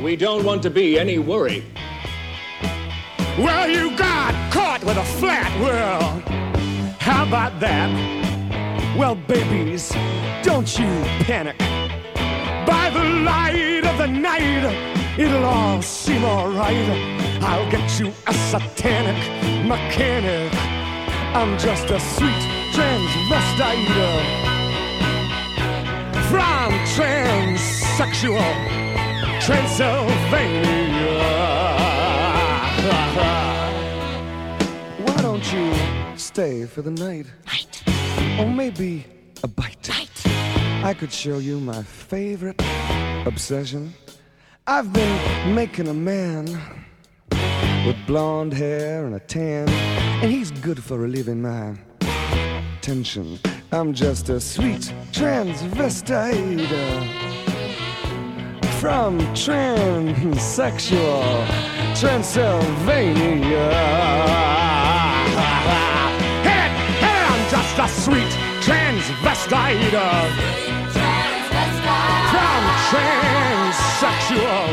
We don't want to be any worry. Well, you got caught with a flat world. How about that? Well, babies, don't you panic. By the light of the night, it'll all seem alright. I'll get you a satanic mechanic. I'm just a sweet transvestite from transsexual Transylvania. Why don't you stay for the night? Night. Or maybe a bite. Bite. I could show you my favorite obsession. I've been making a man with blonde hair and a tan, and he's good for relieving my tension. I'm just a sweet transvestite uh, from transsexual Transylvania. Hey, hey, I'm just a sweet transvestite uh, from transsexual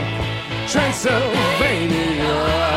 Transylvania.